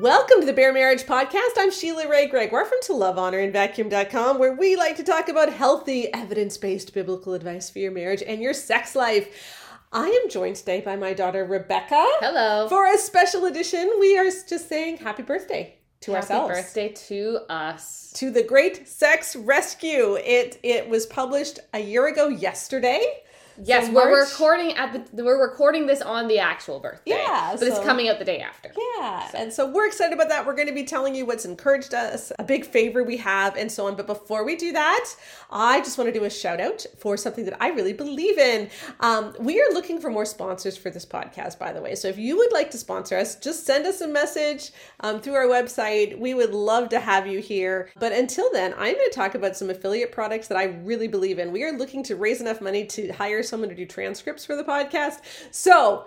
Welcome to the Bare Marriage Podcast. I'm Sheila Ray Gregg. We're from To Love, Honor, and Vacuum.com, where we like to talk about healthy, evidence based biblical advice for your marriage and your sex life. I am joined today by my daughter, Rebecca. Hello. For a special edition, we are just saying happy birthday to ourselves. Happy ourselves. birthday to us. To the Great Sex Rescue. It it was published a year ago yesterday. Yes, So we're March- recording at the we're recording this on the actual birthday. Yeah, But it's coming out the day after. Yeah, and so we're excited about that. We're going to be telling you what's encouraged us, a big favor we have, and so on. But before we do that, I just want to do a shout out for something that I really believe in. Um, we are looking for more sponsors for this podcast, by the way. So if you would like to sponsor us, just send us a message um, through our website. We would love to have you here. But until then, I'm going to talk about some affiliate products that I really believe in. We are looking to raise enough money to hire someone to do transcripts for the podcast. So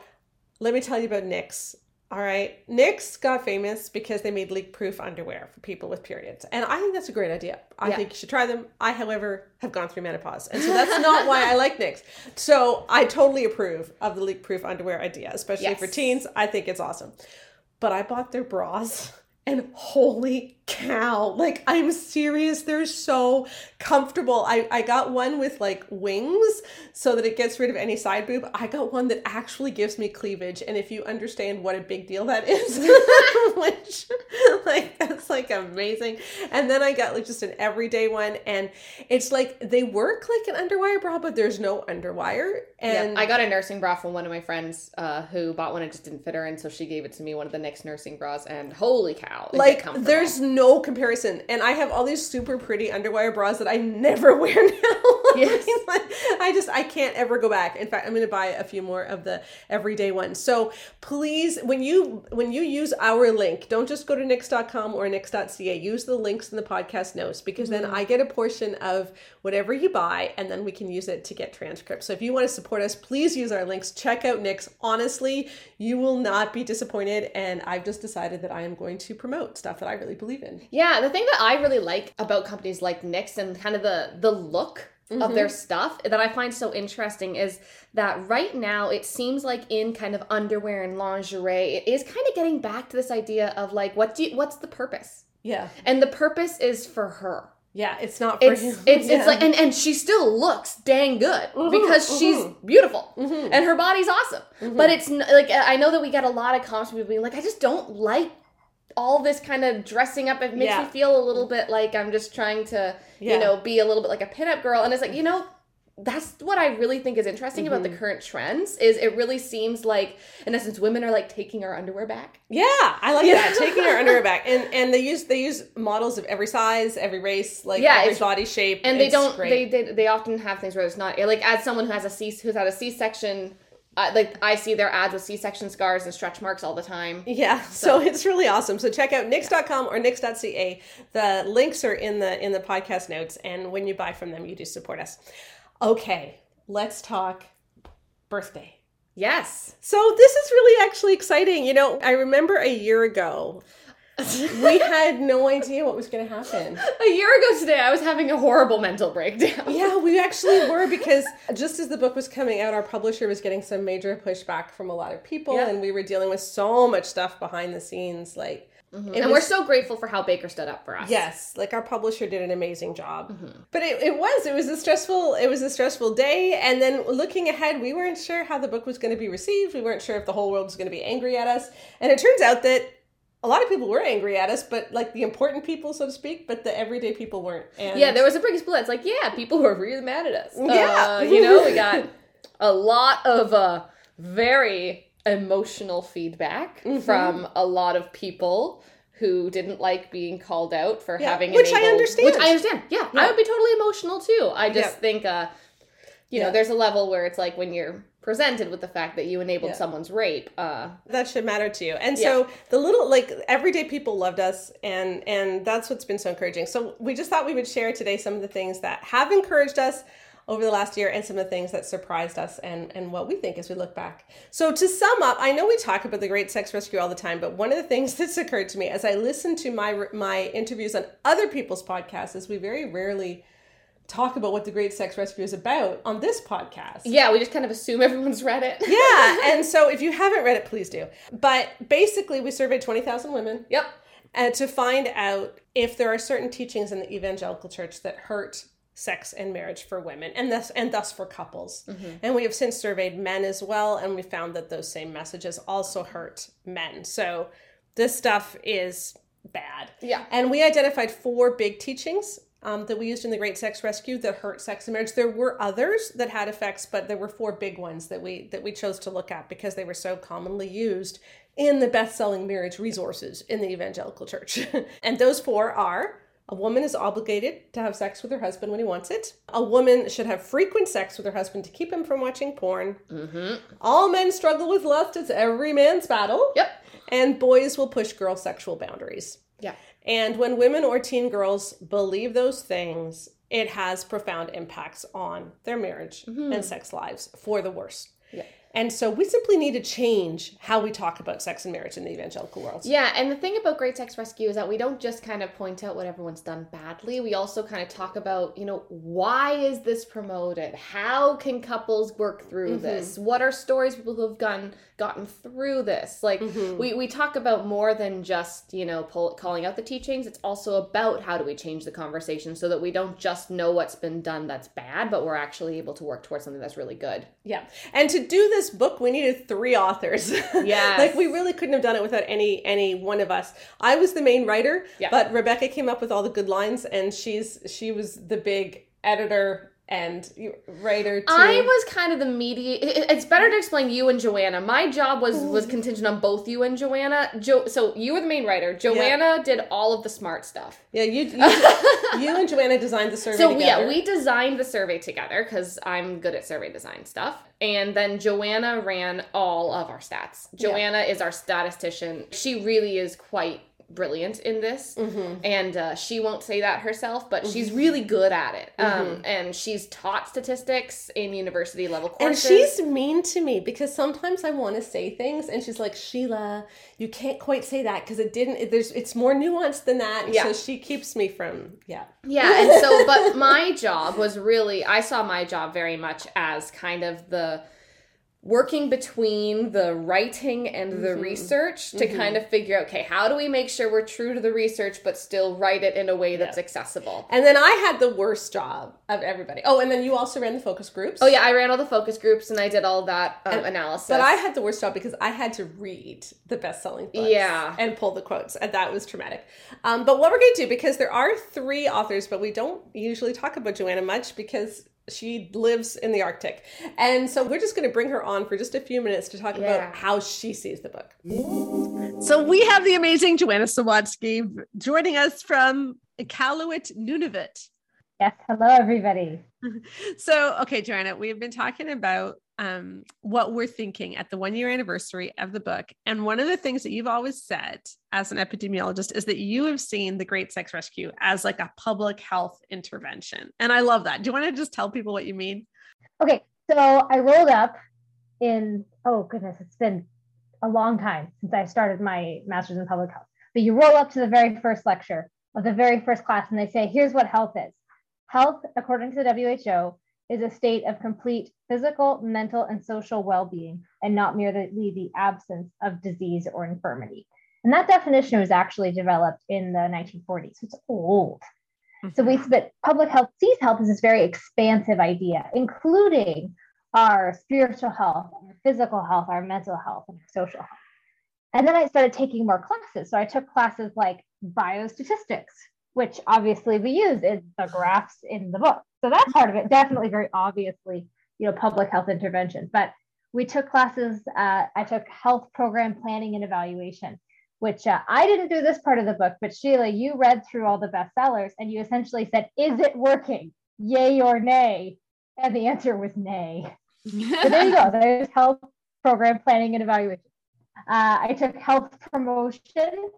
let me tell you about Knix. All right. Knix got famous because they made leak proof underwear for people with periods. And I think that's a great idea. I Yeah. think you should try them. I, however, have gone through menopause. And so that's not why I like Knix. So I totally approve of the leak proof underwear idea, especially Yes. for teens. I think it's awesome. But I bought their bras and holy cow. Like, I'm serious. They're so comfortable. I, I got one with like wings so that it gets rid of any side boob. I got one that actually gives me cleavage. And if you understand what a big deal that is, which like that's like amazing. And then I got like just an everyday one. And it's like they work like an underwire bra, but there's no underwire. And yeah, I got a nursing bra from one of my friends uh, who bought one. and just didn't fit her, and so she gave it to me, one of the Knix nursing bras. And holy cow! like there's no comparison. And i have all these super pretty underwire bras that i never wear now. Yes. i just i can't ever go back. In fact i'm going to buy a few more of the everyday ones. So please when you when you use our link don't just go to knix.com or knix.ca use the links in the podcast notes because then Mm-hmm. i get a portion of whatever you buy and then we can use it to get transcripts. So if you want to support us please use our links. Check out knix honestly you will not be disappointed. And i've just decided that i am going to promote stuff that i really believe in Yeah, the thing that I really like about companies like Knix and kind of the the look of their mm-hmm. stuff that I find so interesting is that right now it seems like in kind of underwear and lingerie, it is kind of getting back to this idea of like what do you, what's the purpose? yeah And the purpose is for her. yeah it's not for It's him. it's Yeah. it's like and and she still looks dang good mm-hmm, because mm-hmm. she's beautiful and her body's awesome. But it's like I know that we get a lot of comments from people being like I just don't like all this kind of dressing up. It makes Yeah. me feel a little bit like I'm just trying to Yeah. you know be a little bit like a pinup girl. And it's like you know that's what I really think is interesting about Mm-hmm. the current trends is it really seems like in essence women are like taking our underwear back. Yeah, I like Yeah. that. Taking our underwear back, and and they use they use models of every size, every race, like Yeah, every body shape, and they don't great. they, they they often have things where it's not like as someone who has a c who's had a c-section uh, like i see their ads with c-section scars and stretch marks all the time Yeah, so, it's really awesome. So check out knix.com or knix.ca. The links are in the in the podcast notes, and when you buy from them, you do support us. Okay, let's talk birthday. yes So this is really actually exciting. You know, I remember a year ago, we had no idea what was going to happen. a year ago today i was having a horrible mental breakdown Yeah, we actually were because just as the book was coming out, our publisher was getting some major pushback from a lot of people, Yeah. and we were dealing with so much stuff behind the scenes. Like, it and was- we're so grateful for how Baker stood up for us yes, like our publisher did an amazing job. Mm-hmm. But it, it was it was a stressful it was a stressful day, and then looking ahead, we weren't sure how the book was going to be received. We weren't sure if the whole world was going to be angry at us, and it turns out that. A lot of people were angry at us, but like the important people, so to speak, but the everyday people weren't. And yeah there was a big split it's like yeah people were really mad at us Yeah. Uh, you know we got a lot of uh very emotional feedback Mm-hmm. from a lot of people who didn't like being called out for Yeah, having which I understand. which i understand yeah, Yeah. i would be totally emotional too i just Yeah. think uh you know there's a level where it's like when you're presented with the fact that you enabled Yeah. someone's rape uh that should matter to you. And so the little like everyday people loved us and and that's what's been so encouraging. So we just thought we would share today some of the things that have encouraged us over the last year and some of the things that surprised us and and what we think as we look back. So to sum up i know we talk about the great sex rescue all the time but one of the things that's occurred to me as i listen to my my interviews on other people's podcasts is we very rarely talk about what the Great Sex Rescue is about on this podcast. Yeah, we just kind of assume everyone's read it. yeah, and so if you haven't read it, please do. But basically, we surveyed 20,000 women. Yep. And to find out if there are certain teachings in the evangelical church that hurt sex and marriage for women and thus and thus for couples. Mm-hmm. And we have since surveyed men as well and we found that those same messages also hurt men. So this stuff is bad. Yeah. And we identified four big teachings um, that we used in the Great Sex Rescue that hurt sex and marriage. There were others that had effects, but there were four big ones that we that we chose to look at because they were so commonly used in the best-selling marriage resources in the evangelical church. and those four are a woman is obligated to have sex with her husband when he wants it. A woman should have frequent sex with her husband to keep him from watching porn. Mm-hmm. All men struggle with lust. It's every man's battle. Yep. And boys will push girl sexual boundaries. Yeah. And when women or teen girls believe those things, it has profound impacts on their marriage mm-hmm. and sex lives for the worse. Yeah. And so we simply need to change how we talk about sex and marriage in the evangelical world. Yeah, and the thing about Great Sex Rescue is that we don't just kind of point out what everyone's done badly. We also kind of talk about, you know, why is this promoted? How can couples work through mm-hmm. this? What are stories people who have gone gotten through this? Like mm-hmm. we we talk about more than just, you know, pull, calling out the teachings. It's also about how do we change the conversation so that we don't just know what's been done that's bad, but we're actually able to work towards something that's really good. Yeah. And to do this book, we needed three authors. Yeah. like we really couldn't have done it without any any one of us. I was the main writer, yeah. but Rebecca came up with all the good lines and she's she was the big editor and writer too. I was kind of the media. It's better to explain you and Joanna. My job was was contingent on both you and Joanna. Jo- so you were the main writer. Joanna yeah. did all of the smart stuff. Yeah, you you, you and Joanna designed the survey. So together. yeah, we designed the survey together because I'm good at survey design stuff. And then Joanna ran all of our stats. Joanna yeah. is our statistician. She really is quite brilliant in this mm-hmm. and uh, she won't say that herself but mm-hmm. she's really good at it um, mm-hmm. and she's taught statistics in university level courses and she's mean to me because sometimes i want to say things and she's like sheila you can't quite say that because it didn't it, there's it's more nuanced than that and yeah. so she keeps me from yeah yeah and so but my job was really i saw my job very much as kind of the working between the writing and the mm-hmm. research to mm-hmm. kind of figure out okay how do we make sure we're true to the research but still write it in a way that's yeah. accessible and then i had the worst job of everybody oh and then you also ran the focus groups oh yeah i ran all the focus groups and i did all that um, and, analysis but i had the worst job because i had to read the best-selling books yeah and pull the quotes and that was traumatic um, but what we're going to do because there are three authors but we don't usually talk about joanna much because she lives in the Arctic. And so we're just going to bring her on for just a few minutes to talk yeah. about how she sees the book. So we have the amazing Joanna Sawatsky joining us from Iqaluit, Nunavut. Yes, hello everybody. so, okay, Joanna, we've been talking about um, what we're thinking at the one year anniversary of the book. And one of the things that you've always said as an epidemiologist is that you have seen the Great Sex Rescue as like a public health intervention. And I love that. Do you want to just tell people what you mean? Okay. So I rolled up in, oh goodness, it's been a long time since I started my master's in public health. But you roll up to the very first lecture of the very first class and they say, here's what health is. Health, according to the WHO, is a state of complete physical, mental, and social well being, and not merely the absence of disease or infirmity. And that definition was actually developed in the 1940s. So it's old. Mm-hmm. So we, but public health sees health as this very expansive idea, including our spiritual health, our physical health, our mental health, and our social health. And then I started taking more classes. So I took classes like biostatistics, which obviously we use in the graphs in the book. So that's part of it. Definitely very obviously, you know, public health intervention. But we took classes, uh, I took health program planning and evaluation, which uh, I didn't do this part of the book, but Sheila, you read through all the bestsellers and you essentially said, is it working? Yay or nay? And the answer was nay. so there you go. There's health program planning and evaluation. Uh, I took health promotion,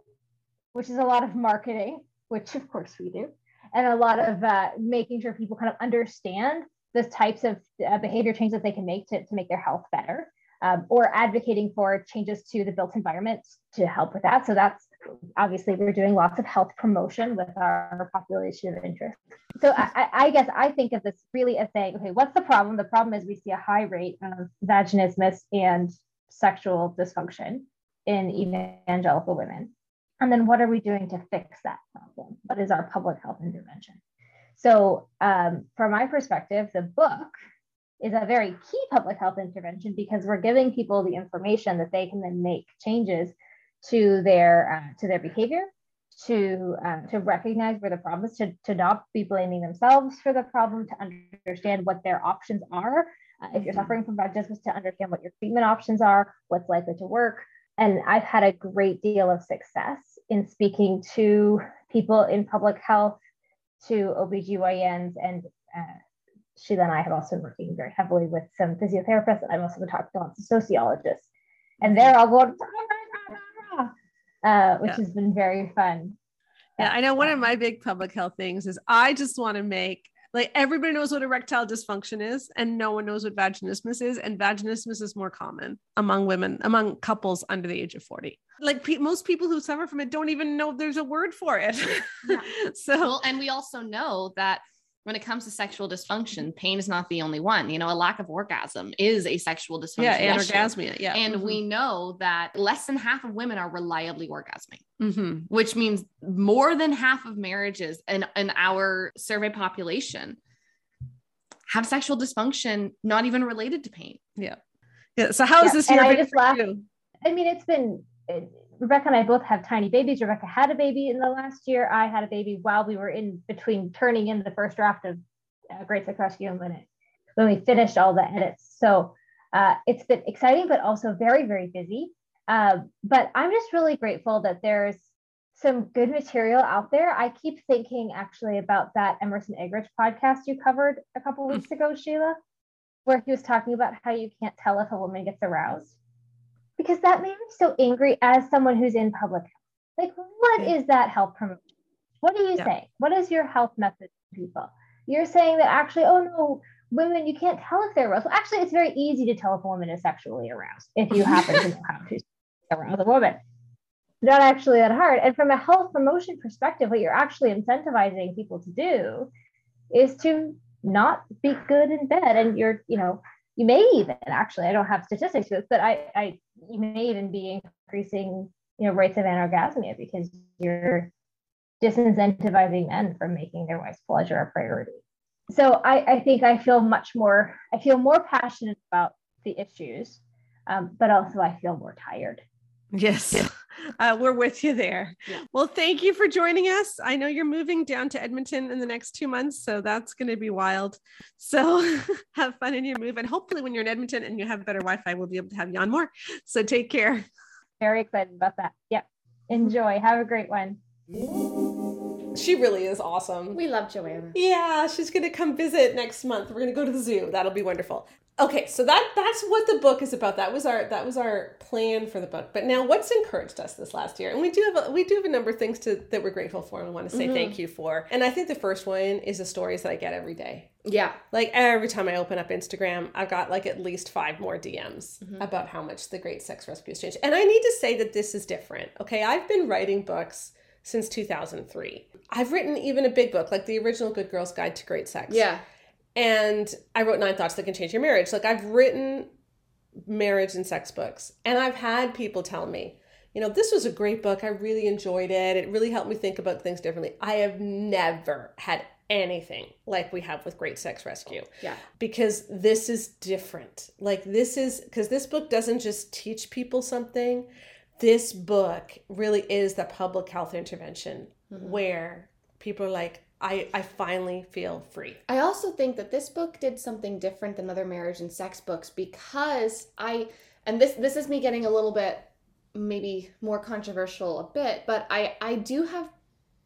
which is a lot of marketing, which of course we do and a lot of uh, making sure people kind of understand the types of uh, behavior changes they can make to, to make their health better um, or advocating for changes to the built environment to help with that so that's obviously we're doing lots of health promotion with our population of interest. So I, I, guess I think of this really as saying, okay, what's the problem? The problem is we see a high rate of vaginismus and sexual dysfunction in evangelical women. And then what are we doing to fix that problem? What is our public health intervention? So, um, from my perspective, the book is a very key public health intervention because we're giving people the information that they can then make changes to their uh, to their behavior, to uh, to recognize where the problem is, to, to not be blaming themselves for the problem, to understand what their options are. Uh, if you're mm-hmm. suffering from vaginismus, to understand what your treatment options are, what's likely to work. And I've had a great deal of success in speaking to people in public health, to OBGYNs, and uh, Sheila and I have also been working very heavily with some physiotherapists, and I've also been talking to lots of sociologists. And they're all going, uh, which yeah. has been very fun. Yeah, I know one of my big public health things is I just want to make like everybody knows what erectile dysfunction is and no one knows what vaginismus is and vaginismus is more common among women among couples under the age of 40 like pe- most people who suffer from it don't even know there's a word for it yeah. so well, and we also know that when it comes to sexual dysfunction, pain is not the only one. You know, a lack of orgasm is a sexual dysfunction. Yeah, anorgasmia. Yeah. And mm-hmm. we know that less than half of women are reliably orgasming, mm-hmm. which means more than half of marriages in, in our survey population have sexual dysfunction not even related to pain. Yeah. Yeah. So how is yeah, this year? I just laugh. I mean, it's been it, Rebecca and I both have tiny babies. Rebecca had a baby in the last year. I had a baby while we were in between turning in the first draft of uh, Great Rescue and when it when we finished all the edits. So uh, it's been exciting, but also very very busy. Uh, but I'm just really grateful that there's some good material out there. I keep thinking actually about that Emerson Eggerichs podcast you covered a couple weeks ago, Sheila, where he was talking about how you can't tell if a woman gets aroused because that made me so angry as someone who's in public health. Like, what is that health promotion? What do you yeah. say? What is your health message to people? You're saying that actually, oh no, women, you can't tell if they're aroused. Well, actually, it's very easy to tell if a woman is sexually aroused if you happen to know how to arouse a woman. Not actually that hard. And from a health promotion perspective, what you're actually incentivizing people to do is to not be good in bed. And you're, you know, you may even actually, I don't have statistics for this, but I, I you may even be increasing, you know, rates of anorgasmia because you're disincentivizing men from making their wife's pleasure a priority. So I, I think I feel much more, I feel more passionate about the issues, um, but also I feel more tired. Yes, uh, we're with you there. Yeah. Well, thank you for joining us. I know you're moving down to Edmonton in the next two months, so that's going to be wild. So have fun in your move. And hopefully, when you're in Edmonton and you have better Wi Fi, we'll be able to have you on more. So take care. Very excited about that. Yep. Enjoy. Have a great one. She really is awesome. We love Joanna. Yeah, she's going to come visit next month. We're going to go to the zoo. That'll be wonderful okay so that that's what the book is about that was our that was our plan for the book but now what's encouraged us this last year and we do have a, we do have a number of things to that we're grateful for and want to say mm-hmm. thank you for and i think the first one is the stories that i get every day yeah like every time i open up instagram i've got like at least five more dms mm-hmm. about how much the great sex rescue has changed and i need to say that this is different okay i've been writing books since 2003 i've written even a big book like the original good girls guide to great sex yeah and I wrote Nine Thoughts That Can Change Your Marriage. Like I've written marriage and sex books, and I've had people tell me, you know, this was a great book. I really enjoyed it. It really helped me think about things differently. I have never had anything like we have with Great Sex Rescue. Yeah. Because this is different. Like this is because this book doesn't just teach people something. This book really is the public health intervention mm-hmm. where people are like, I, I finally feel free. I also think that this book did something different than other marriage and sex books because I and this this is me getting a little bit maybe more controversial a bit, but I I do have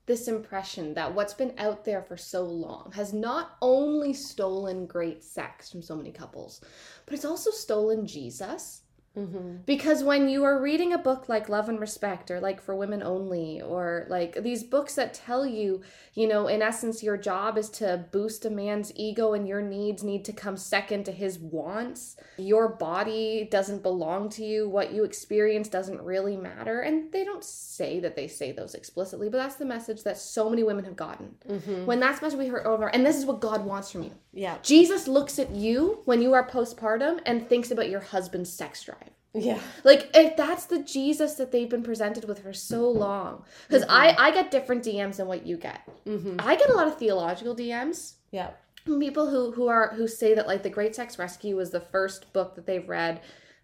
this impression that what's been out there for so long has not only stolen great sex from so many couples, but it's also stolen Jesus Mm-hmm. Because when you are reading a book like Love and Respect or like For Women Only or like these books that tell you, you know, in essence, your job is to boost a man's ego and your needs need to come second to his wants. Your body doesn't belong to you. What you experience doesn't really matter. And they don't say that they say those explicitly, but that's the message that so many women have gotten. Mm-hmm. When that's message we heard over, and this is what God wants from you. Yeah. Jesus looks at you when you are postpartum and thinks about your husband's sex drive. Yeah. Like if that's the Jesus that they've been presented with for so long, because I mm-hmm. I get different DMs than what you get. Mm-hmm. I get a lot of theological DMs Yeah. people who who are who say that like the Great Sex Rescue was the first book that they've read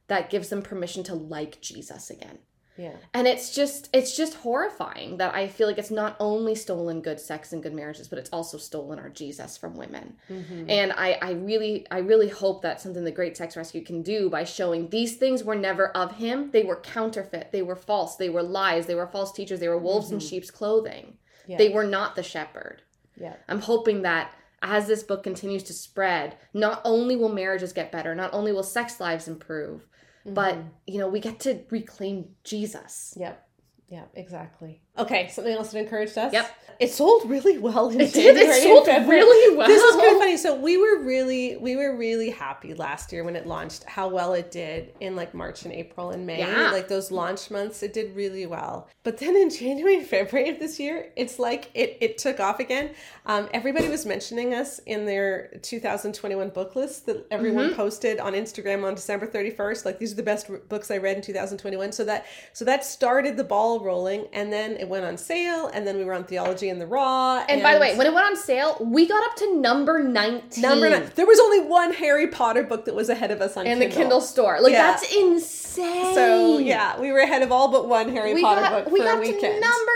that gives them permission to like Jesus again. Yeah. And it's just it's just horrifying that I feel like it's not only stolen good sex and good marriages, but it's also stolen our Jesus from women. Mm-hmm. And I, I really I really hope that's something the Great Sex Rescue can do by showing these things were never of him. They were counterfeit, they were false, they were lies, they were false teachers, they were wolves in mm-hmm. sheep's clothing. Yeah. They were not the shepherd. Yeah. I'm hoping that as this book continues to spread, not only will marriages get better, not only will sex lives improve, but mm-hmm. you know, we get to reclaim Jesus. Yep. Yeah, exactly. Okay, something else that encouraged us. Yep. It sold really well in It did. It sold really well. This is kind of funny. So we were really we were really happy last year when it launched how well it did in like March and April and May. Yeah. Like those launch months, it did really well. But then in January and February of this year, it's like it it took off again. Um, everybody was mentioning us in their 2021 book list that everyone Mm-hmm. posted on Instagram on December 31st. Like these are the best books I read in 2021. So that so that started the ball rolling, and then it went on sale, and then we were on Theology in the Raw. And, by the way, when it went on sale, we got up to number 19. number nine, there was only one Harry Potter book that was ahead of us on in the Kindle store. Like Yeah. that's insane. So yeah, we were ahead of all but one Harry we Potter got book we for got a weekend. to number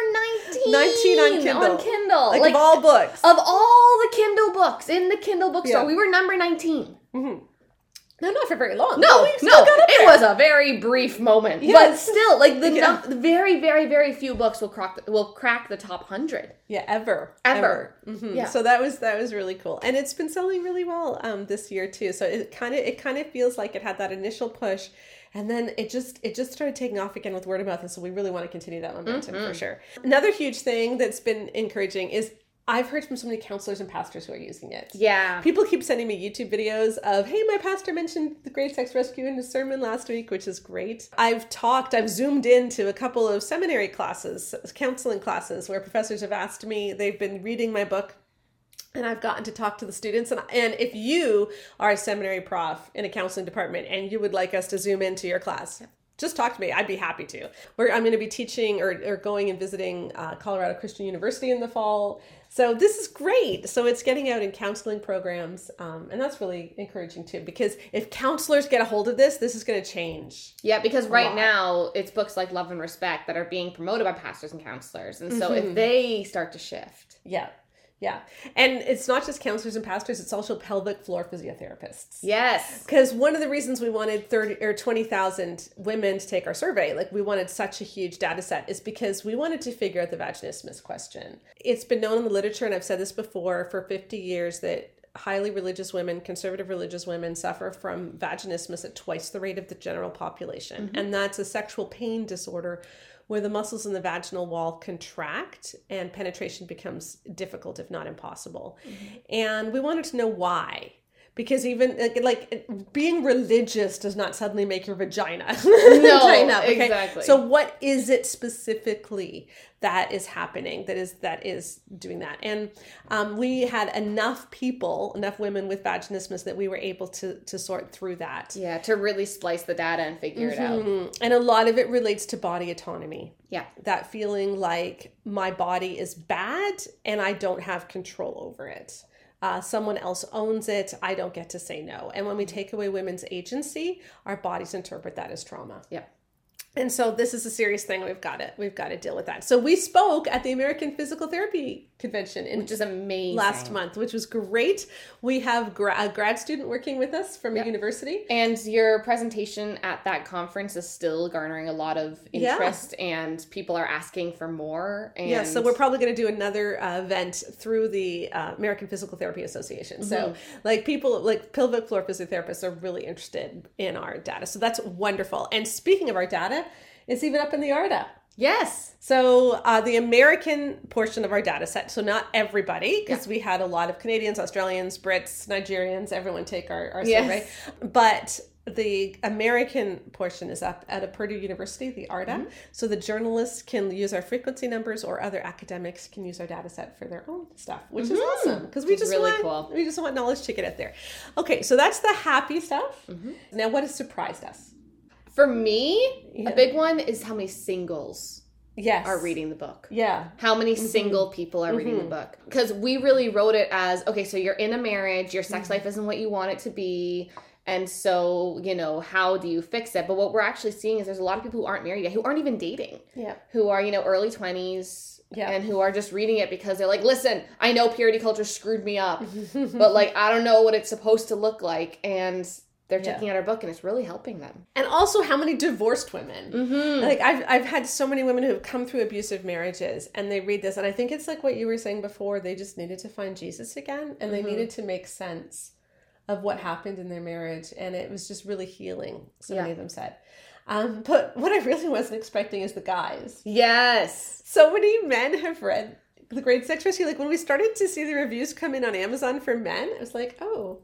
19. 19 on Kindle. On Kindle. like, of all books. of all the Kindle books in the Kindle bookstore, Yeah. we were number 19. Mm-hmm. No, not for very long. No, no, it was a very brief moment, but still, like the Yeah. num- very, very, very few books will crack the, will crack the top hundred. Yeah, ever, Ever. Mhm. Yeah. So that was that was really cool, and it's been selling really well um, this year too. So it kind of it kind of feels like it had that initial push, and then it just it just started taking off again with word of mouth, and so we really want to continue that momentum Mm-hmm. for sure. Another huge thing that's been encouraging is I've heard from so many counselors and pastors who are using it. Yeah, People keep sending me YouTube videos of, hey, my pastor mentioned the Great Sex Rescue in his sermon last week, which is great. I've talked, I've zoomed into a couple of seminary classes, counseling classes, where professors have asked me, they've been reading my book. And I've gotten to talk to the students. And, and if you are a seminary prof in a counseling department and you would like us to zoom into your class, just talk to me. I'd be happy to. Where I'm going to be teaching or, or going and visiting uh, Colorado Christian University in the fall. So this is great. So it's getting out in counseling programs, um, and that's really encouraging too. Because if counselors get a hold of this, this is going to change. yeah. Because right lot. now it's books like Love and Respect that are being promoted by pastors and counselors, and so Mm-hmm. if they start to shift, Yeah, yeah. And it's not just counselors and pastors; it's also pelvic floor physiotherapists. yes, Because one of the reasons we wanted 30 or 20,000 women to take our survey, like we wanted such a huge data set, is because we wanted to figure out the vaginismus question. It's been known in the literature, and I've said this before for 50 years, that highly religious women, conservative religious women, suffer from vaginismus at twice the rate of the general population. Mm-hmm. And that's a sexual pain disorder where the muscles in the vaginal wall contract and penetration becomes difficult, if not impossible. Mm-hmm. And we wanted to know why because even like, like being religious does not suddenly make your vagina no exactly. so what is it specifically that is happening that is that is doing that and um, we had enough people enough women with vaginismus that we were able to to sort through that yeah, to really splice the data and figure it out. Mhm. and a lot of it relates to body autonomy Yeah, that feeling like my body is bad and I don't have control over it. Uh, someone else owns it. I don't get to say no. And when we take away women's agency, our bodies interpret that as trauma. yeah. And so this is a serious thing. We've got to we've got to deal with that. So we spoke at the American Physical Therapy Convention in which is amazing last month, which was great. We have gra- a grad student working with us from Yep. a university. And your presentation at that conference is still garnering a lot of Yeah. interest, and people are asking for more. And Yeah, so we're probably going to do another uh, event through the uh, American Physical Therapy Association. So, Mm-hmm. like people like pelvic floor physiotherapists are really interested in our data. So that's wonderful. And speaking of our data, it's even up in the ARDA. yes, So uh, the American portion of our data set, so not everybody, because we had a lot of Canadians, Australians, Brits, Nigerians, everyone take our, our Yes. survey. But the American portion is up at a Purdue University, the ARDA. Mm-hmm. So the journalists can use our frequency numbers or other academics can use our data set for their own stuff, which is awesome because we just Mm-hmm. really want cool. we just want knowledge to get out there. Okay, so that's the happy stuff. Mm-hmm. Now what has surprised us? For me, Yeah. a big one is how many singles Yes. are reading the book. Yeah. How many Mm-hmm. single people are reading the book? Because we really wrote it as okay, so you're in a marriage, your sex Mm-hmm. life isn't what you want it to be. And so, you know, how do you fix it? But what we're actually seeing is there's a lot of people who aren't married yet, who aren't even dating, Yeah. who are, you know, early 20s, Yeah. and who are just reading it because they're like, listen, I know purity culture screwed me up, but like, I don't know what it's supposed to look like. And they're Yeah. checking out our book and it's really helping them. And also how many divorced women. Mm-hmm. Like I've I've had so many women who have come through abusive marriages and they read this and I think it's like what you were saying before they just needed to find Jesus again and they Mhm. needed to make sense of what happened in their marriage and it was just really healing so many of them said. Um, but what I really wasn't expecting is the guys. Yes. So many men have read the Great Sex Rescue. Like when we started to see the reviews come in on Amazon for men, I was like, oh,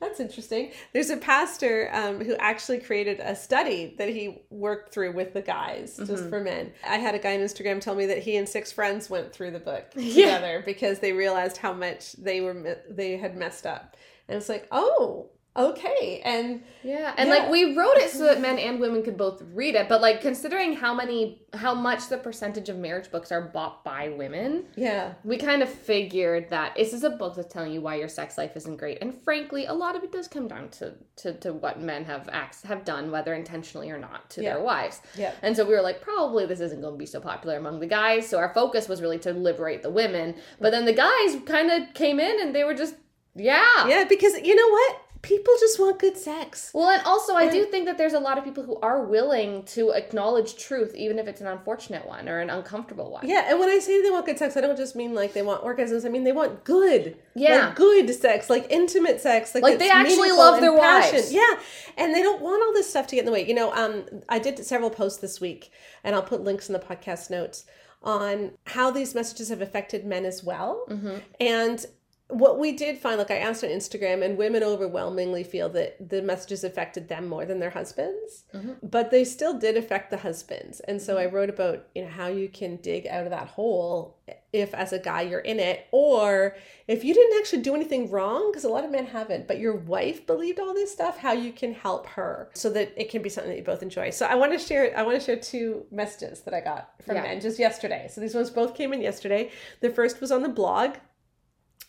that's interesting. There's a pastor um, who actually created a study that he worked through with the guys, just for men. I had a guy on Instagram tell me that he and six friends went through the book Yeah. together because they realized how much they were they had messed up, and it's like, oh, okay, and Yeah, and Yeah. like we wrote it so that men and women could both read it, but like considering how many, how much the percentage of marriage books are bought by women, yeah, we kind of figured that this is a book that's telling you why your sex life isn't great. And frankly, a lot of it does come down to to, to what men have acts have done, whether intentionally or not, to Yeah. their wives. yeah. And so we were like, probably this isn't going to be so popular among the guys. So our focus was really to liberate the women. But mm. then the guys kind of came in and they were just, yeah. Yeah, because you know what? People just want good sex. Well, and also, I do think that there's a lot of people who are willing to acknowledge truth, even if it's an unfortunate one or an uncomfortable one. Yeah, and when I say they want good sex, I don't just mean like they want orgasms. I mean they want good, Yeah. like good sex, like intimate sex, like Like, they actually love their wives. Yeah, and they don't want all this stuff to get in the way. You know, um, I did several posts this week, and I'll put links in the podcast notes on how these messages have affected men as well, Mm-hmm. and. What we did find, like I asked on Instagram, and women overwhelmingly feel that the messages affected them more than their husbands, Mm-hmm. but they still did affect the husbands. And so I wrote about, you know, how you can dig out of that hole if as a guy you're in it, or if you didn't actually do anything wrong, because a lot of men haven't, but your wife believed all this stuff, how you can help her so that it can be something that you both enjoy. So I want to share I want to share two messages that I got from Yeah. men just yesterday. So these ones both came in yesterday. The first was on the blog.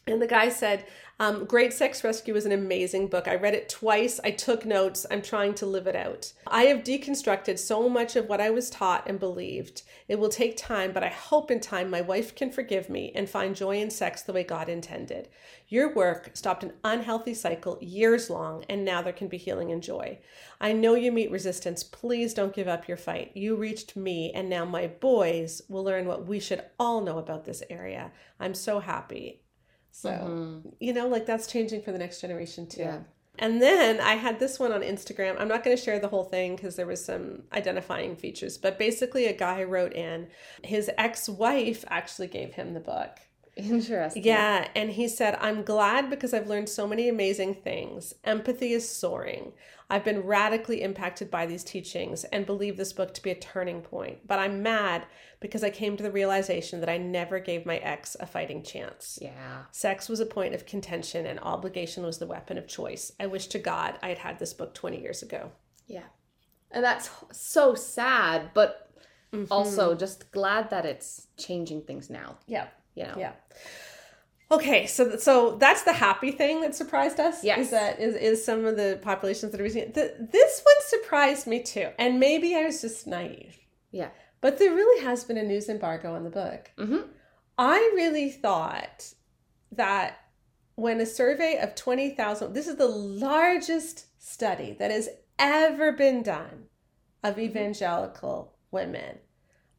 And the guy said, um, Great Sex Rescue is an amazing book. I read it twice. I took notes. I'm trying to live it out. I have deconstructed so much of what I was taught and believed. It will take time, but I hope in time my wife can forgive me and find joy in sex the way God intended. Your work stopped an unhealthy cycle years long, and now there can be healing and joy. I know you meet resistance. Please don't give up your fight. You reached me, and now my boys will learn what we should all know about this area. I'm so happy. So, mm-hmm. you know, like that's changing for the next generation too. Yeah. And then I had this one on Instagram. I'm not going to share the whole thing because there was some identifying features, but basically a guy wrote in his ex-wife actually gave him the book. Interesting. Yeah, and he said, I'm glad because I've learned so many amazing things. Empathy is soaring. I've been radically impacted by these teachings and believe this book to be a turning point. But I'm mad because I came to the realization that I never gave my ex a fighting chance. Yeah. Sex was a point of contention and obligation was the weapon of choice. I wish to God I had had this book 20 years ago. Yeah. And that's so sad, but Mm-hmm. also just glad that it's changing things now. Yeah. You know? Yeah. Okay, so so that's the happy thing that surprised us. Yes. is that is, is some of the populations that are using it. The, this one surprised me too, and maybe I was just naive. Yeah. But there really has been a news embargo on the book. Mm-hmm. I really thought that when a survey of 20,000, this is the largest study that has ever been done of evangelical women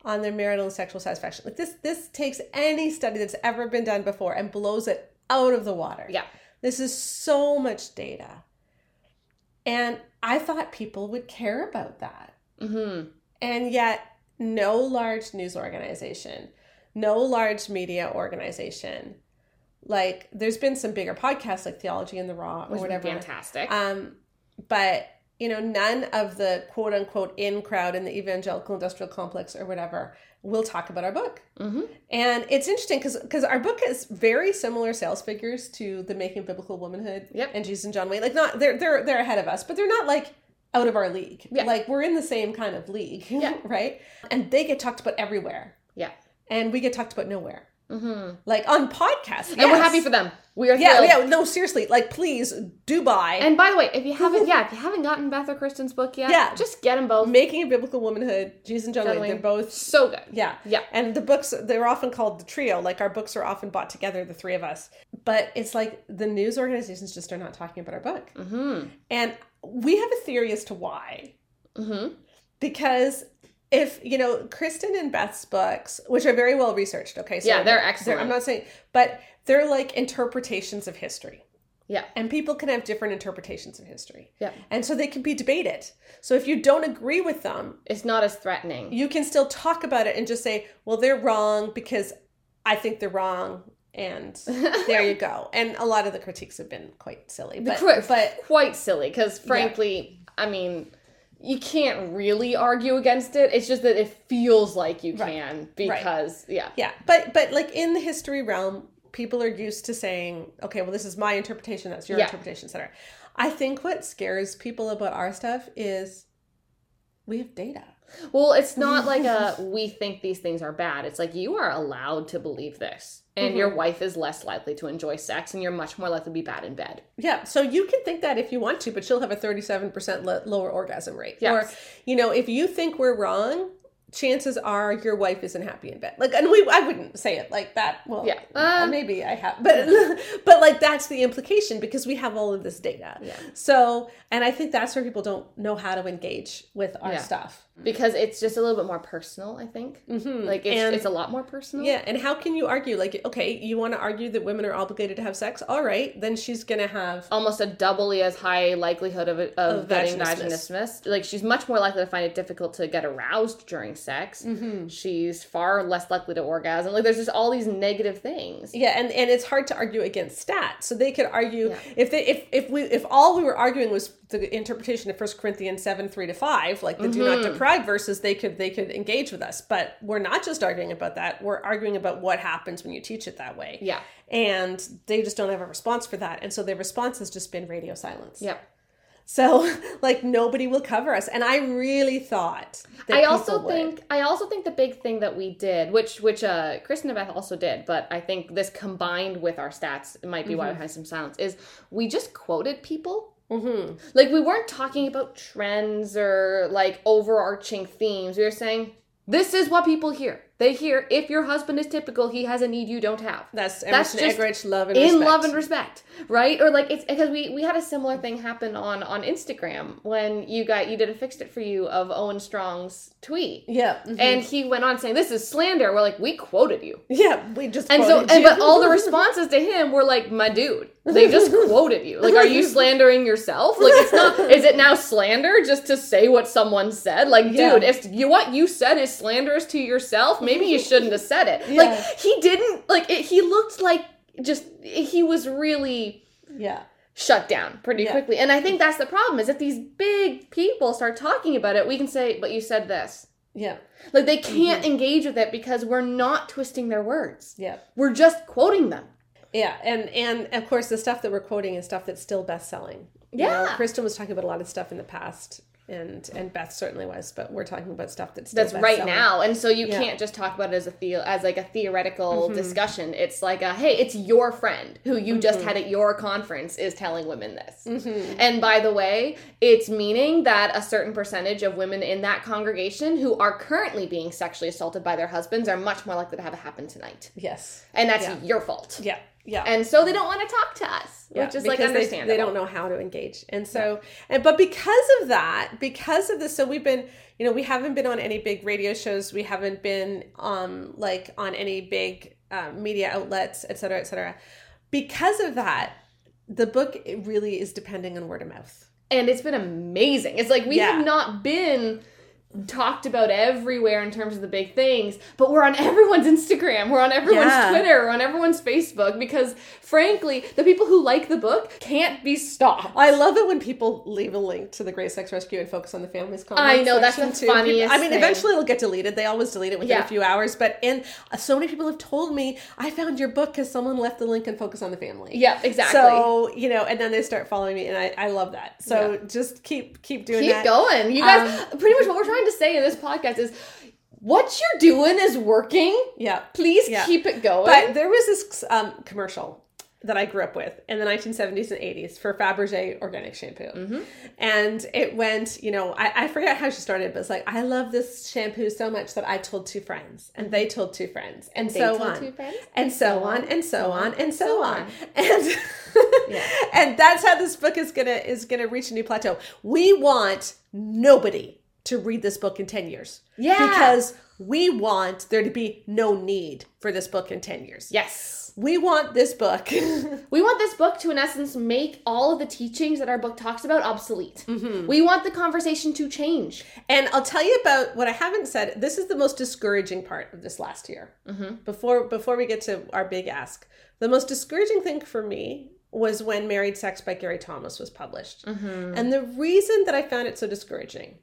on their marital and sexual satisfaction. Like this this takes any study that's ever been done before and blows it out of the water. Yeah. This is so much data. And I thought people would care about that. Mm-hmm. And yet, no large news organization, no large media organization, like there's been some bigger podcasts like Theology in the Raw or Which whatever. whatever. fantastic. Um, but you know, none of the quote unquote in crowd in the evangelical industrial complex or whatever will talk about our book. mm-hmm. And it's interesting because because our book has very similar sales figures to the Making of Biblical Womanhood Yep. and Jesus and John Wayne. Like not they're they're they're ahead of us, but they're not like out of our league. Yeah. Like we're in the same kind of league. Yeah. right? And they get talked about everywhere. Yeah. And we get talked about nowhere. Mm-hmm. Like on podcasts. And we're happy for them. We are Yeah, thrilled. yeah, no, seriously. Like please do buy And by the way, if you haven't, yeah, if you haven't gotten Beth or Kristin's book yet, Yeah. just get them both. Making a Biblical Womanhood, Jesus and John, John Wayne, Wayne. they're both So good. yeah. Yeah. And the books they're often called the trio. Like our books are often bought together, the three of us. But it's like the news organizations just are not talking about our book. Mm-hmm. And we have a theory as to why. Mm-hmm. Because if you know Kristin and Beth's books, which are very well researched, okay, so Yeah, they're excellent. I'm not saying, but they're like interpretations of history. Yeah. And people can have different interpretations of history. Yeah. And so they can be debated. So if you don't agree with them, It's not as threatening. you can still talk about it and just say, well, they're wrong because I think they're wrong. And there you go. And a lot of the critiques have been quite silly. But, but quite silly because frankly, I mean, you can't really argue against it. It's just that it feels like you Right. can because yeah. yeah, but but like in the history realm, people are used to saying, okay, well, this is my interpretation, that's your Yeah. interpretation, etc. I think what scares people about our stuff is we have data. Well, it's not like a we think these things are bad. It's like you are allowed to believe this. And your mm-hmm. wife is less likely to enjoy sex and you're much more likely to be bad in bed. Yeah, so you can think that if you want to, but she'll have a 37% lo- lower orgasm rate. Yes. Or, you know, if you think we're wrong, chances are your wife isn't happy in bed. Like, and we, I wouldn't say it like that. Well, Yeah. uh, maybe I have, but, but like that's the implication because we have all of this data. Yeah. So, and I think that's where people don't know how to engage with our Yeah. stuff. Because it's just a little bit more personal, I think. Mhm. Like it's, And- it's a lot more personal. Yeah, and how can you argue? Like, okay, you want to argue that women are obligated to have sex? All right, then she's gonna have almost a doubly as high likelihood of, of, Of getting vaginismus. vaginismus. Like she's much more likely to find it difficult to get aroused during sex. Mm-hmm. She's far less likely to orgasm. Like there's just all these negative things. Yeah, and, and it's hard to argue against stats. So they could argue Yeah. if they if if we if all we were arguing was the interpretation of 1 Corinthians seven three to five, like the do not Mm-hmm. deprive verses, they could they could engage with us. But we're not just arguing about that. We're arguing about what happens when you teach it that way. Yeah. And they just don't have a response for that. And so their response has just been radio silence. Yep. So like nobody will cover us. And I really thought that I also people would. think I also think the big thing that we did, which which uh Kristin and Beth also did, but I think this combined with our stats it might be why we had some silence, is we just quoted people. Mhm. Like we weren't talking about trends or like overarching themes. We were saying this is what people hear. They hear if your husband is typical, he has a need you don't have. that's That's Emerson just Eggerichs love and in respect. love and respect right or like it's because we we had a similar thing happen on on instagram when you got you did a fixed it for you of Owen Strachan's tweet Yeah. mhm. and he went on saying this is slander we're like we quoted you yeah, we just and so and but all the responses to him were like my dude they just quoted you like are you slandering yourself like it's not is it now slander just to say what someone said like Yeah. dude if you what you said is slanderous to yourself maybe you shouldn't have said it Yeah. like he didn't like it, he looked like just he was really yeah. shut down pretty Yeah. quickly and i think that's the problem is if these big people start talking about it we can say but you said this Yeah. like they Mm-hmm. can't engage with it because we're not twisting their words Yeah. we're just quoting them Yeah, and and of course the stuff that we're quoting is stuff that's still best selling. You know, Yeah. Kristin was talking about a lot of stuff in the past and and Beth certainly was, but we're talking about stuff that's that's right now and so you Yeah. can't just talk about it as a the- as like a theoretical Mhm. discussion it's like a hey it's your friend who you just Mhm. had at your conference is telling women this Mhm. and by the way it's meaning that a certain percentage of women in that congregation who are currently being sexually assaulted by their husbands are much more likely to have it happen tonight Yes. and that's Yeah. your fault Yeah. Yeah. and so they don't want to talk to us Yeah, which is like because they- understandable They, don't know how to engage, and so, and but because of that, because of this, so we've been, you know, we haven't been on any big radio shows, we haven't been, um, like on any big uh, media outlets, et cetera, et cetera. Because of that, the book really is depending on word of mouth. and it's been amazing. It's like we Yeah. have not been talked about everywhere in terms of the big things, but we're on everyone's Instagram, we're on everyone's Yeah. Twitter, we're on everyone's Facebook because frankly, the people who like the book can't be stopped. I love it when people leave a link to the Great Sex Rescue and focus on the family's comment I know, that's the too. People- funniest I mean, thing. eventually it'll get deleted. They always delete it within Yeah. a few hours. But and so many people have told me I found your book because someone left the link and focus on the family. yeah, exactly. So you know, and then they start following me, and I, I love that. So just keep keep doing Keep that. going. You guys Um, pretty much what we're trying to say in this podcast is what you're doing is working. Yeah. Please Yeah. keep it going. But there was this um, commercial that I grew up with in the 1970s and 80s for Fabergé organic shampoo. Mm-hmm. And it went, you know, I, I forget how she started, but it's like, I love this shampoo so much that I told two friends, and they told two friends, and, They so on. two friends, and so on, and so on, and so so on. on. And Yeah. and that's how this book is gonna is gonna reach a new plateau. We want nobody to read this book in 10 years. Yeah. Because we want there to be no need for this book in 10 years. yes. We want this book. We want this book to, in essence, make all of the teachings that our book talks about obsolete. Mm-hmm. We want the conversation to change. and I'll tell you about what I haven't said. This is the most discouraging part of this last year. Mm-hmm. Before before we get to our big ask, the most discouraging thing for me was when Married Sex by Gary Thomas was published. Mm-hmm. And the reason that I found it so discouraging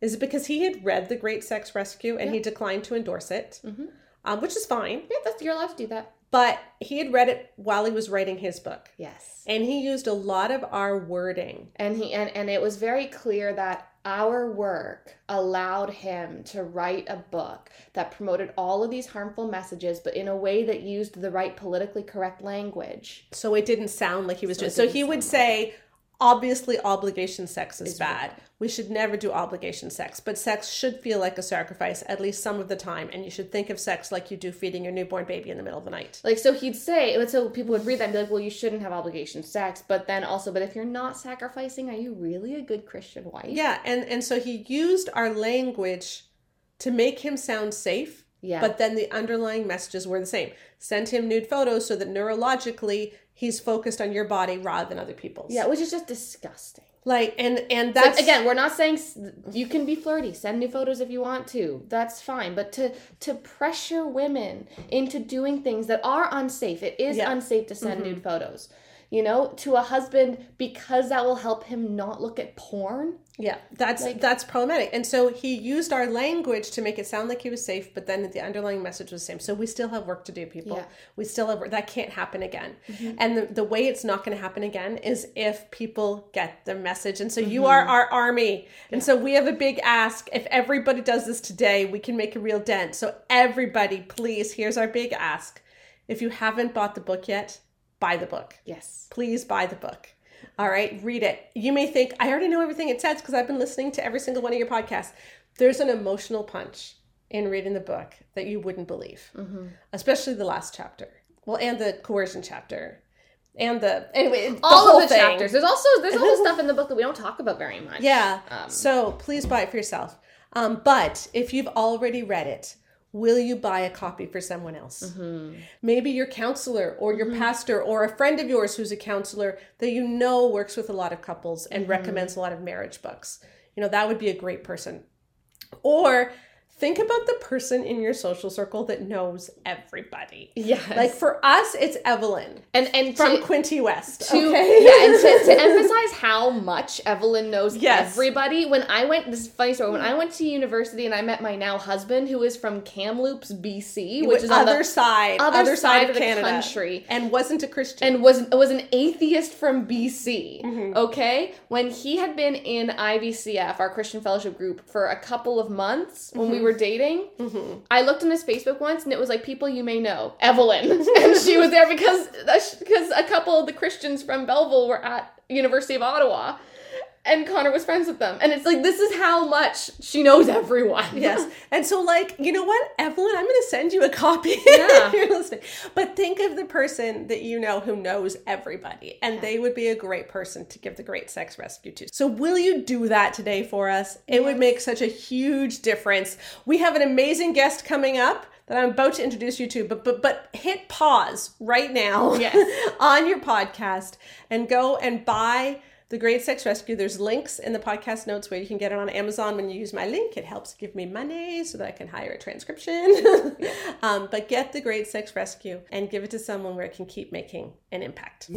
is it because he had read The Great Sex Rescue and he declined to endorse it, Mhm. um, which is fine. Yeah, that's you're allowed to do that. But he had read it while he was writing his book. Yes. And he used a lot of our wording. And he and, and it was very clear that our work allowed him to write a book that promoted all of these harmful messages, but in a way that used the right politically correct language. So it didn't sound like he was So doing So he would sound say, obviously, obligation sex is Is bad. We should never do obligation sex, but sex should feel like a sacrifice at least some of the time. And you should think of sex like you do feeding your newborn baby in the middle of the night. Like so he'd say and so people would read that and be like, Well, you shouldn't have obligation sex, but then also, but if you're not sacrificing, are you really a good Christian wife? Yeah, and and so he used our language to make him sound safe, Yeah. but then the underlying messages were the same. Send him nude photos so that neurologically he's focused on your body rather than other people's. yeah, which is just disgusting. Like and and So that's again, we're not saying you can be flirty, send new photos if you want to. That's fine, but to to pressure women into doing things that are unsafe. It is Yeah. unsafe to send mm-hmm. nude photos. You know, to a husband because that will help him not look at porn. Yeah, that's Like- that's problematic. And so he used our language to make it sound like he was safe, but then the underlying message was the same. So we still have work to do, people. Yeah. We still have work. That can't happen again. Mm-hmm. And the, the way it's not going to happen again is if people get the message. And so you mm-hmm. are our army. And so we have a big ask. If everybody does this today, we can make a real dent. So everybody, please, here's our big ask. If you haven't bought the book yet, buy the book Yes. please buy the book. All right, read it. You may think, I already know everything it says because I've been listening to every single one of your podcasts. There's an emotional punch in reading the book that you wouldn't believe, Mm-hmm. especially the last chapter. Well, and the coercion chapter. And the anyway, the All of the thing. chapters. There's also there's all also stuff in the book that we don't talk about very much. Yeah. Um, so please buy it for yourself. Um, but if you've already read it, will you buy a copy for someone else? Mm-hmm. Maybe your counselor or your pastor or a friend of yours who's a counselor that you know works with a lot of couples and recommends a lot of marriage books. You know, that would be a great person. Or think about the person in your social circle that knows everybody. Yes. Like for us, it's Evelyn and and from to, Quinte West. to okay? yeah, and to, to emphasize how much Evelyn knows Yes. everybody. When I went, this is a funny story. When I went to university and I met my now husband, who is from Kamloops, BC, which is on other the side, other side of, of the Canada, country. and wasn't a Christian. and was was an atheist from BC. Mm-hmm. Okay, when he had been in IVCF, our Christian Fellowship group, for a couple of months when Mm-hmm. we were dating, mm-hmm. I looked on his Facebook once, and it was like people you may know, Evelyn, and she was there because uh, because a couple of the Christians from Belleville were at University of Ottawa. And Connor was friends with them. And it's like, this is how much she knows everyone. Yes. And so, like, you know what, Evelyn, I'm going to send you a copy. Yeah. you're listening. But think of the person that you know who knows everybody, and they would be a great person to give the Great Sex Rescue to. So, will you do that today for us? It would make such a huge difference. We have an amazing guest coming up. That I'm about to introduce you to, but but but hit pause right now Yes. on your podcast and go and buy the Great Sex Rescue. There's links in the podcast notes where you can get it on Amazon. When you use my link, it helps give me money so that I can hire a transcription. um, but get the Great Sex Rescue and give it to someone where it can keep making an impact.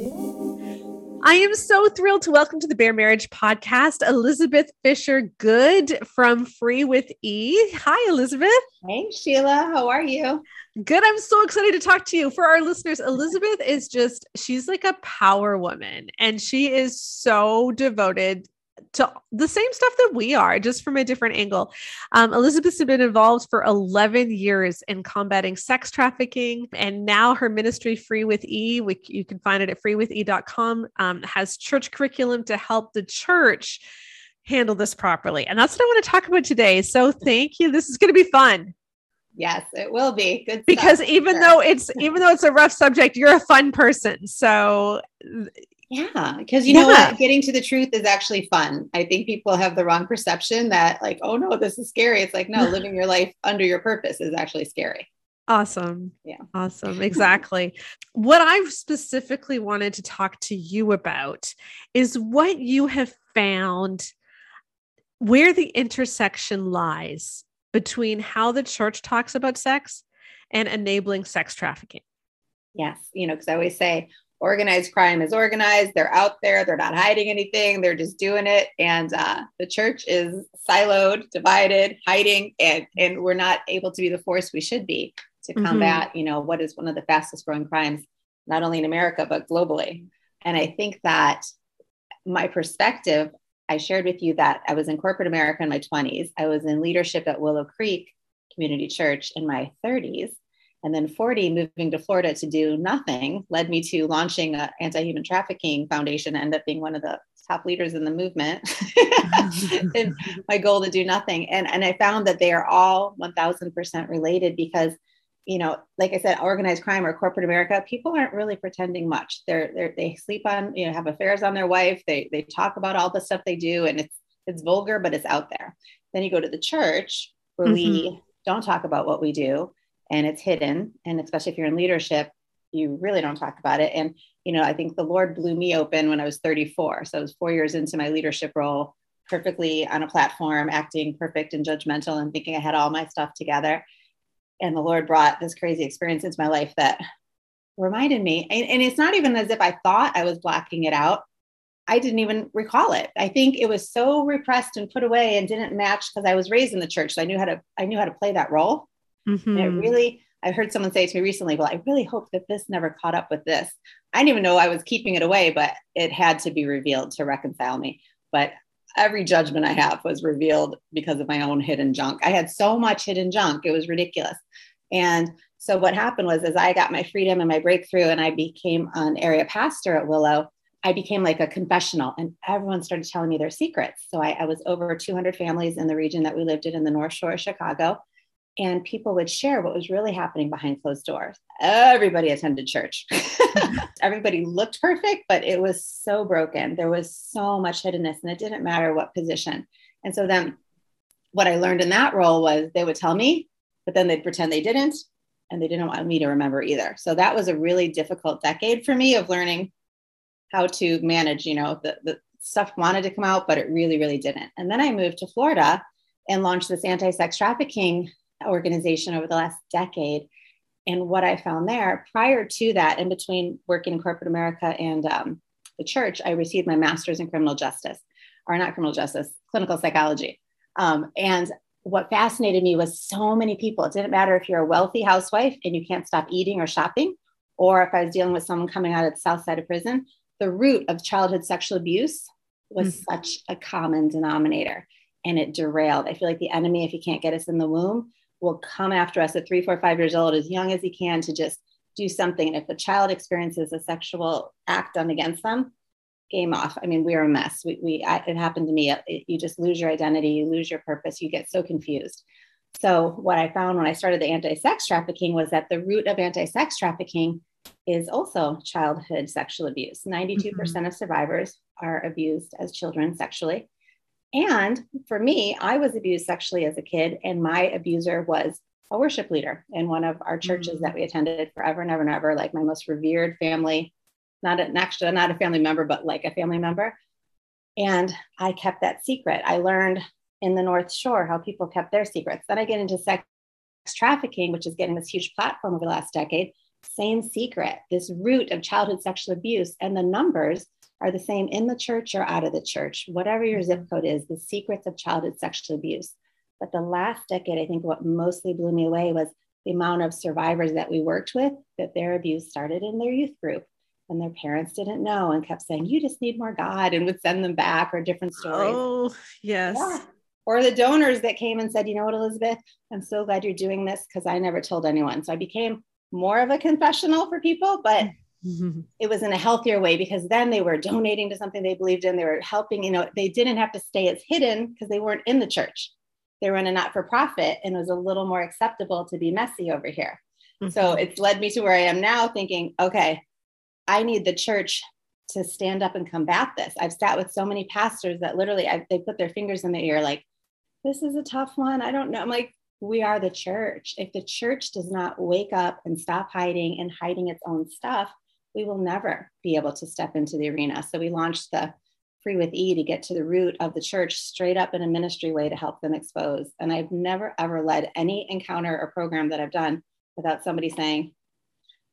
I am so thrilled to welcome to the Bare Marriage Podcast Elizabeth Fisher Good from Free with E. Hi, Elizabeth. Hey, Sheila, how are you? Good. I'm so excited to talk to you. For our listeners, Elizabeth is just, she's like a power woman and she is so devoted to the same stuff that we are, just from a different angle. Um, Elizabeth's been involved for 11 years in combating sex trafficking, and now her ministry, Free with E, which you can find it at freewithe.com, um, has church curriculum to help the church handle this properly. And that's what I want to talk about today. So thank you. This is going to be fun Yes, it will be good. because stuff, even sure. though it's even though it's a rough subject you're a fun person so yeah, because you know what, getting to the truth is actually fun. I think people have the wrong perception that like, oh no, this is scary. It's like no, living your life under your purpose is actually scary. awesome Yeah. awesome exactly what i specifically wanted to talk to you about is what you have found where the intersection lies between how the church talks about sex and enabling sex trafficking Yes, you know, because I always say organized crime is organized. They're out there. They're not hiding anything. They're just doing it. And uh, the church is siloed, divided, hiding, and and we're not able to be the force we should be to Mhm. combat, you know, what is one of the fastest growing crimes, not only in America but globally. And I think that my perspective, I shared with you that I was in corporate America in my 20s. I was in leadership at Willow Creek Community Church in my 30s. And then 40, moving to Florida to do nothing, led me to launching an anti human trafficking foundation, end up being one of the top leaders in the movement. my goal to do nothing. And, and I found that they are all 1000% related because, you know, like I said, organized crime or corporate America, people aren't really pretending much. They're, they're they sleep on, you know, have affairs on their wife. They, they talk about all the stuff they do and it's, it's vulgar, but it's out there. Then you go to the church where we mm-hmm. don't talk about what we do and it's hidden. And especially if you're in leadership, you really don't talk about it. And, you know, I think the Lord blew me open when I was 34. So I was four years into my leadership role, perfectly on a platform, acting perfect and judgmental and thinking I had all my stuff together. And the Lord brought this crazy experience into my life that reminded me, and, and it's not even as if I thought I was blocking it out. I didn't even recall it. I think it was so repressed and put away and didn't match because I was raised in the church. So I knew how to, I knew how to play that role. And it Mhm. really, I heard someone say to me recently, well, I really hope that this never caught up with this. I didn't even know I was keeping it away, but it had to be revealed to reconcile me. But every judgment I have was revealed because of my own hidden junk. I had so much hidden junk, it was ridiculous. And so what happened was, as I got my freedom and my breakthrough, and I became an area pastor at Willow, I became like a confessional, and everyone started telling me their secrets. So I, I was over 200 families in the region that we lived in in the North Shore of Chicago and people would share what was really happening behind closed doors. Everybody attended church. Everybody looked perfect, but it was so broken. There was so much hiddenness, and it didn't matter what position. And so then what I learned in that role was they would tell me, but then they'd pretend they didn't, and they didn't want me to remember either. So that was a really difficult decade for me of learning how to manage, you know, the, the stuff wanted to come out, but it really, really didn't. And then I moved to Florida and launched this anti sex trafficking organization over the last decade. And what I found there prior to that, in between working in corporate America and um, the church, I received my master's in criminal justice, or not criminal justice, clinical psychology. Um, and what fascinated me was so many people. It didn't matter if you're a wealthy housewife and you can't stop eating or shopping, or if I was dealing with someone coming out of the south side of prison, the root of childhood sexual abuse was mm-hmm. such a common denominator and it derailed. I feel like the enemy, if he can't get us in the womb, will come after us at three, four, five years old, as young as he can, to just do something. And if a child experiences a sexual act done against them, game off. I mean, we are a mess. We, we I, it happened to me. It, you just lose your identity, you lose your purpose, you get so confused. So, what I found when I started the anti sex trafficking was that the root of anti sex trafficking is also childhood sexual abuse. 92% mm hmm of survivors are abused as children sexually. And for me, I was abused sexually as a kid, and my abuser was a worship leader in one of our churches mm-hmm. that we attended forever and ever and ever, like my most revered family, not an extra, not a family member, but like a family member. And I kept that secret. I learned in the North Shore how people kept their secrets. Then I get into sex trafficking, which is getting this huge platform over the last decade. Same secret, this root of childhood sexual abuse, and the numbers are the same in the church or out of the church, whatever your zip mm-hmm. code is, the secrets of childhood sexual abuse. But the last decade, I think what mostly blew me away was the amount of survivors that we worked with that their abuse started in their youth group and their parents didn't know and kept saying, You just need more God and would send them back or different stories. Oh, yes. Yeah. Or the donors that came and said, You know what, Elizabeth, I'm so glad you're doing this because I never told anyone. So I became more of a confessional for people, but mm. Mm-hmm. It was in a healthier way because then they were donating to something they believed in. They were helping, you know, they didn't have to stay as hidden because they weren't in the church. They were in a not for profit and it was a little more acceptable to be messy over here. Mm-hmm. So it's led me to where I am now thinking, okay, I need the church to stand up and combat this. I've sat with so many pastors that literally I, they put their fingers in their ear, like, this is a tough one. I don't know. I'm like, we are the church. If the church does not wake up and stop hiding and hiding its own stuff, we will never be able to step into the arena. So we launched the Free with E to get to the root of the church straight up in a ministry way to help them expose. And I've never ever led any encounter or program that I've done without somebody saying,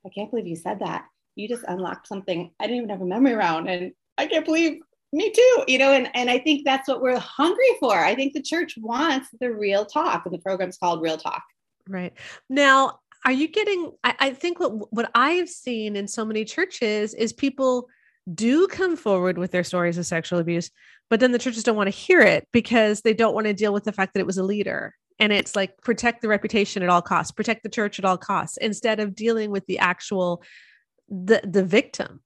I can't believe you said that. You just unlocked something I didn't even have a memory around. And I can't believe me too, you know, and, and I think that's what we're hungry for. I think the church wants the real talk, and the program's called Real Talk. Right. Now, are you getting I, I think what what I've seen in so many churches is people do come forward with their stories of sexual abuse, but then the churches don't want to hear it because they don't want to deal with the fact that it was a leader. And it's like protect the reputation at all costs, protect the church at all costs, instead of dealing with the actual the the victim.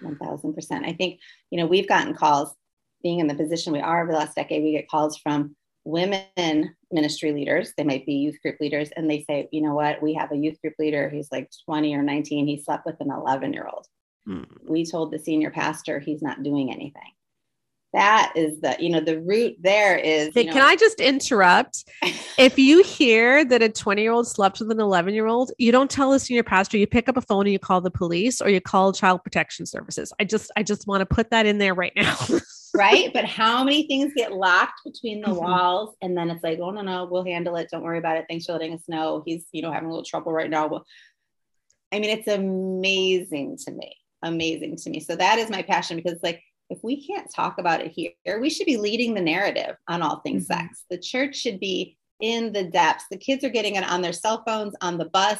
One thousand percent. I think you know we've gotten calls being in the position we are over the last decade. We get calls from women ministry leaders, they might be youth group leaders, and they say, you know what, we have a youth group leader who's like 20 or 19, he slept with an 11 year old. Mm. We told the senior pastor he's not doing anything. That is the, you know, the root there is. Hey, know, can I just interrupt? if you hear that a 20 year old slept with an 11 year old, you don't tell the senior pastor, you pick up a phone and you call the police or you call child protection services. I just, I just want to put that in there right now. right? But how many things get locked between the mm-hmm. walls? And then it's like, oh, no, no, we'll handle it. Don't worry about it. Thanks for letting us know. He's, you know, having a little trouble right now. Well, I mean, it's amazing to me. Amazing to me. So that is my passion because, like, if we can't talk about it here, we should be leading the narrative on all things mm-hmm. sex. The church should be in the depths. The kids are getting it on their cell phones, on the bus.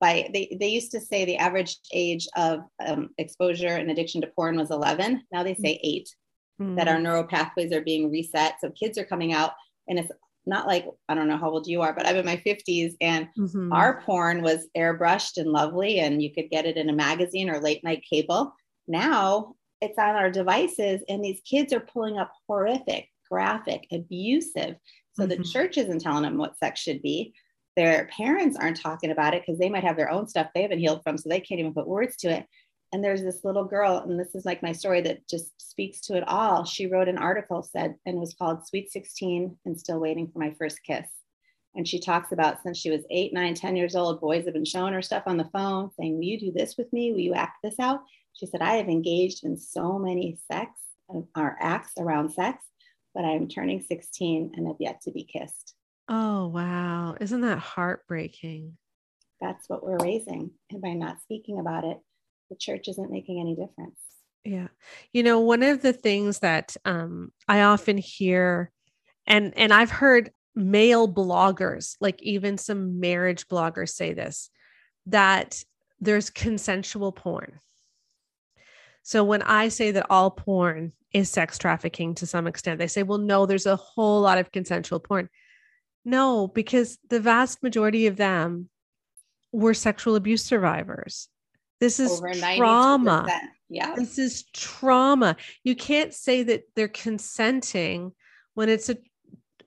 By they, they used to say the average age of um, exposure and addiction to porn was 11. Now they say eight mm-hmm. that our mm. neural pathways are being reset. So kids are coming out, and it's not like I don't know how old you are, but I'm in my 50s, and mm-hmm. our porn was airbrushed and lovely, and you could get it in a magazine or late night cable. Now it's on our devices, and these kids are pulling up horrific, graphic, abusive. So mm-hmm. the church isn't telling them what sex should be. Their parents aren't talking about it because they might have their own stuff they haven't healed from, so they can't even put words to it and there's this little girl and this is like my story that just speaks to it all she wrote an article said and was called sweet 16 and still waiting for my first kiss and she talks about since she was eight nine ten years old boys have been showing her stuff on the phone saying will you do this with me will you act this out she said i have engaged in so many sex uh, or acts around sex but I'm turning 16 and have yet to be kissed. Oh, wow. Isn't that heartbreaking? That's what we're raising. And by not speaking about it, the church isn't making any difference. Yeah. You know, one of the things that um, I often hear, and and I've heard male bloggers, like even some marriage bloggers say this, that there's consensual porn. So when I say that all porn is sex trafficking to some extent, they say, well, no, there's a whole lot of consensual porn. No, because the vast majority of them were sexual abuse survivors. This is trauma. Yeah. This is trauma. You can't say that they're consenting when it's a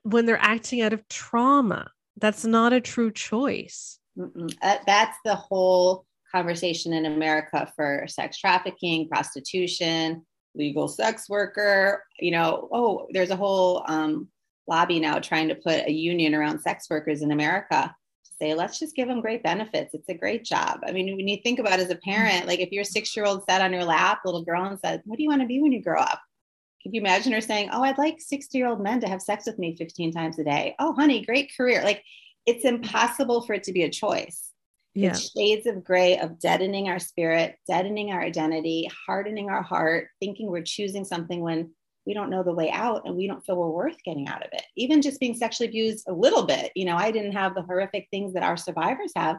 when they're acting out of trauma. That's not a true choice. Uh, that's the whole conversation in America for sex trafficking, prostitution, legal sex worker. You know, oh, there's a whole um, lobby now trying to put a union around sex workers in America say, let's just give them great benefits. It's a great job. I mean, when you think about as a parent, like if your six year old sat on your lap, little girl, and said, What do you want to be when you grow up? Could you imagine her saying, Oh, I'd like 60 year old men to have sex with me 15 times a day? Oh, honey, great career. Like it's impossible for it to be a choice. Yeah. It's shades of gray of deadening our spirit, deadening our identity, hardening our heart, thinking we're choosing something when we don't know the way out and we don't feel we're worth getting out of it. Even just being sexually abused a little bit, you know, I didn't have the horrific things that our survivors have.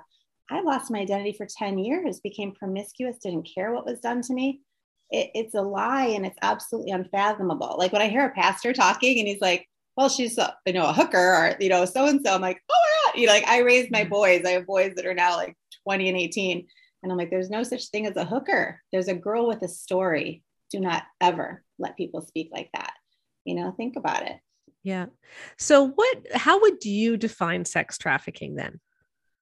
I lost my identity for 10 years, became promiscuous, didn't care what was done to me. It, it's a lie and it's absolutely unfathomable. Like when I hear a pastor talking and he's like, well, she's a, you know, a hooker or, you know, so-and-so, I'm like, oh my God, you know, like I raised my mm-hmm. boys. I have boys that are now like 20 and 18. And I'm like, there's no such thing as a hooker. There's a girl with a story do not ever let people speak like that. You know, think about it. Yeah. So what how would you define sex trafficking then?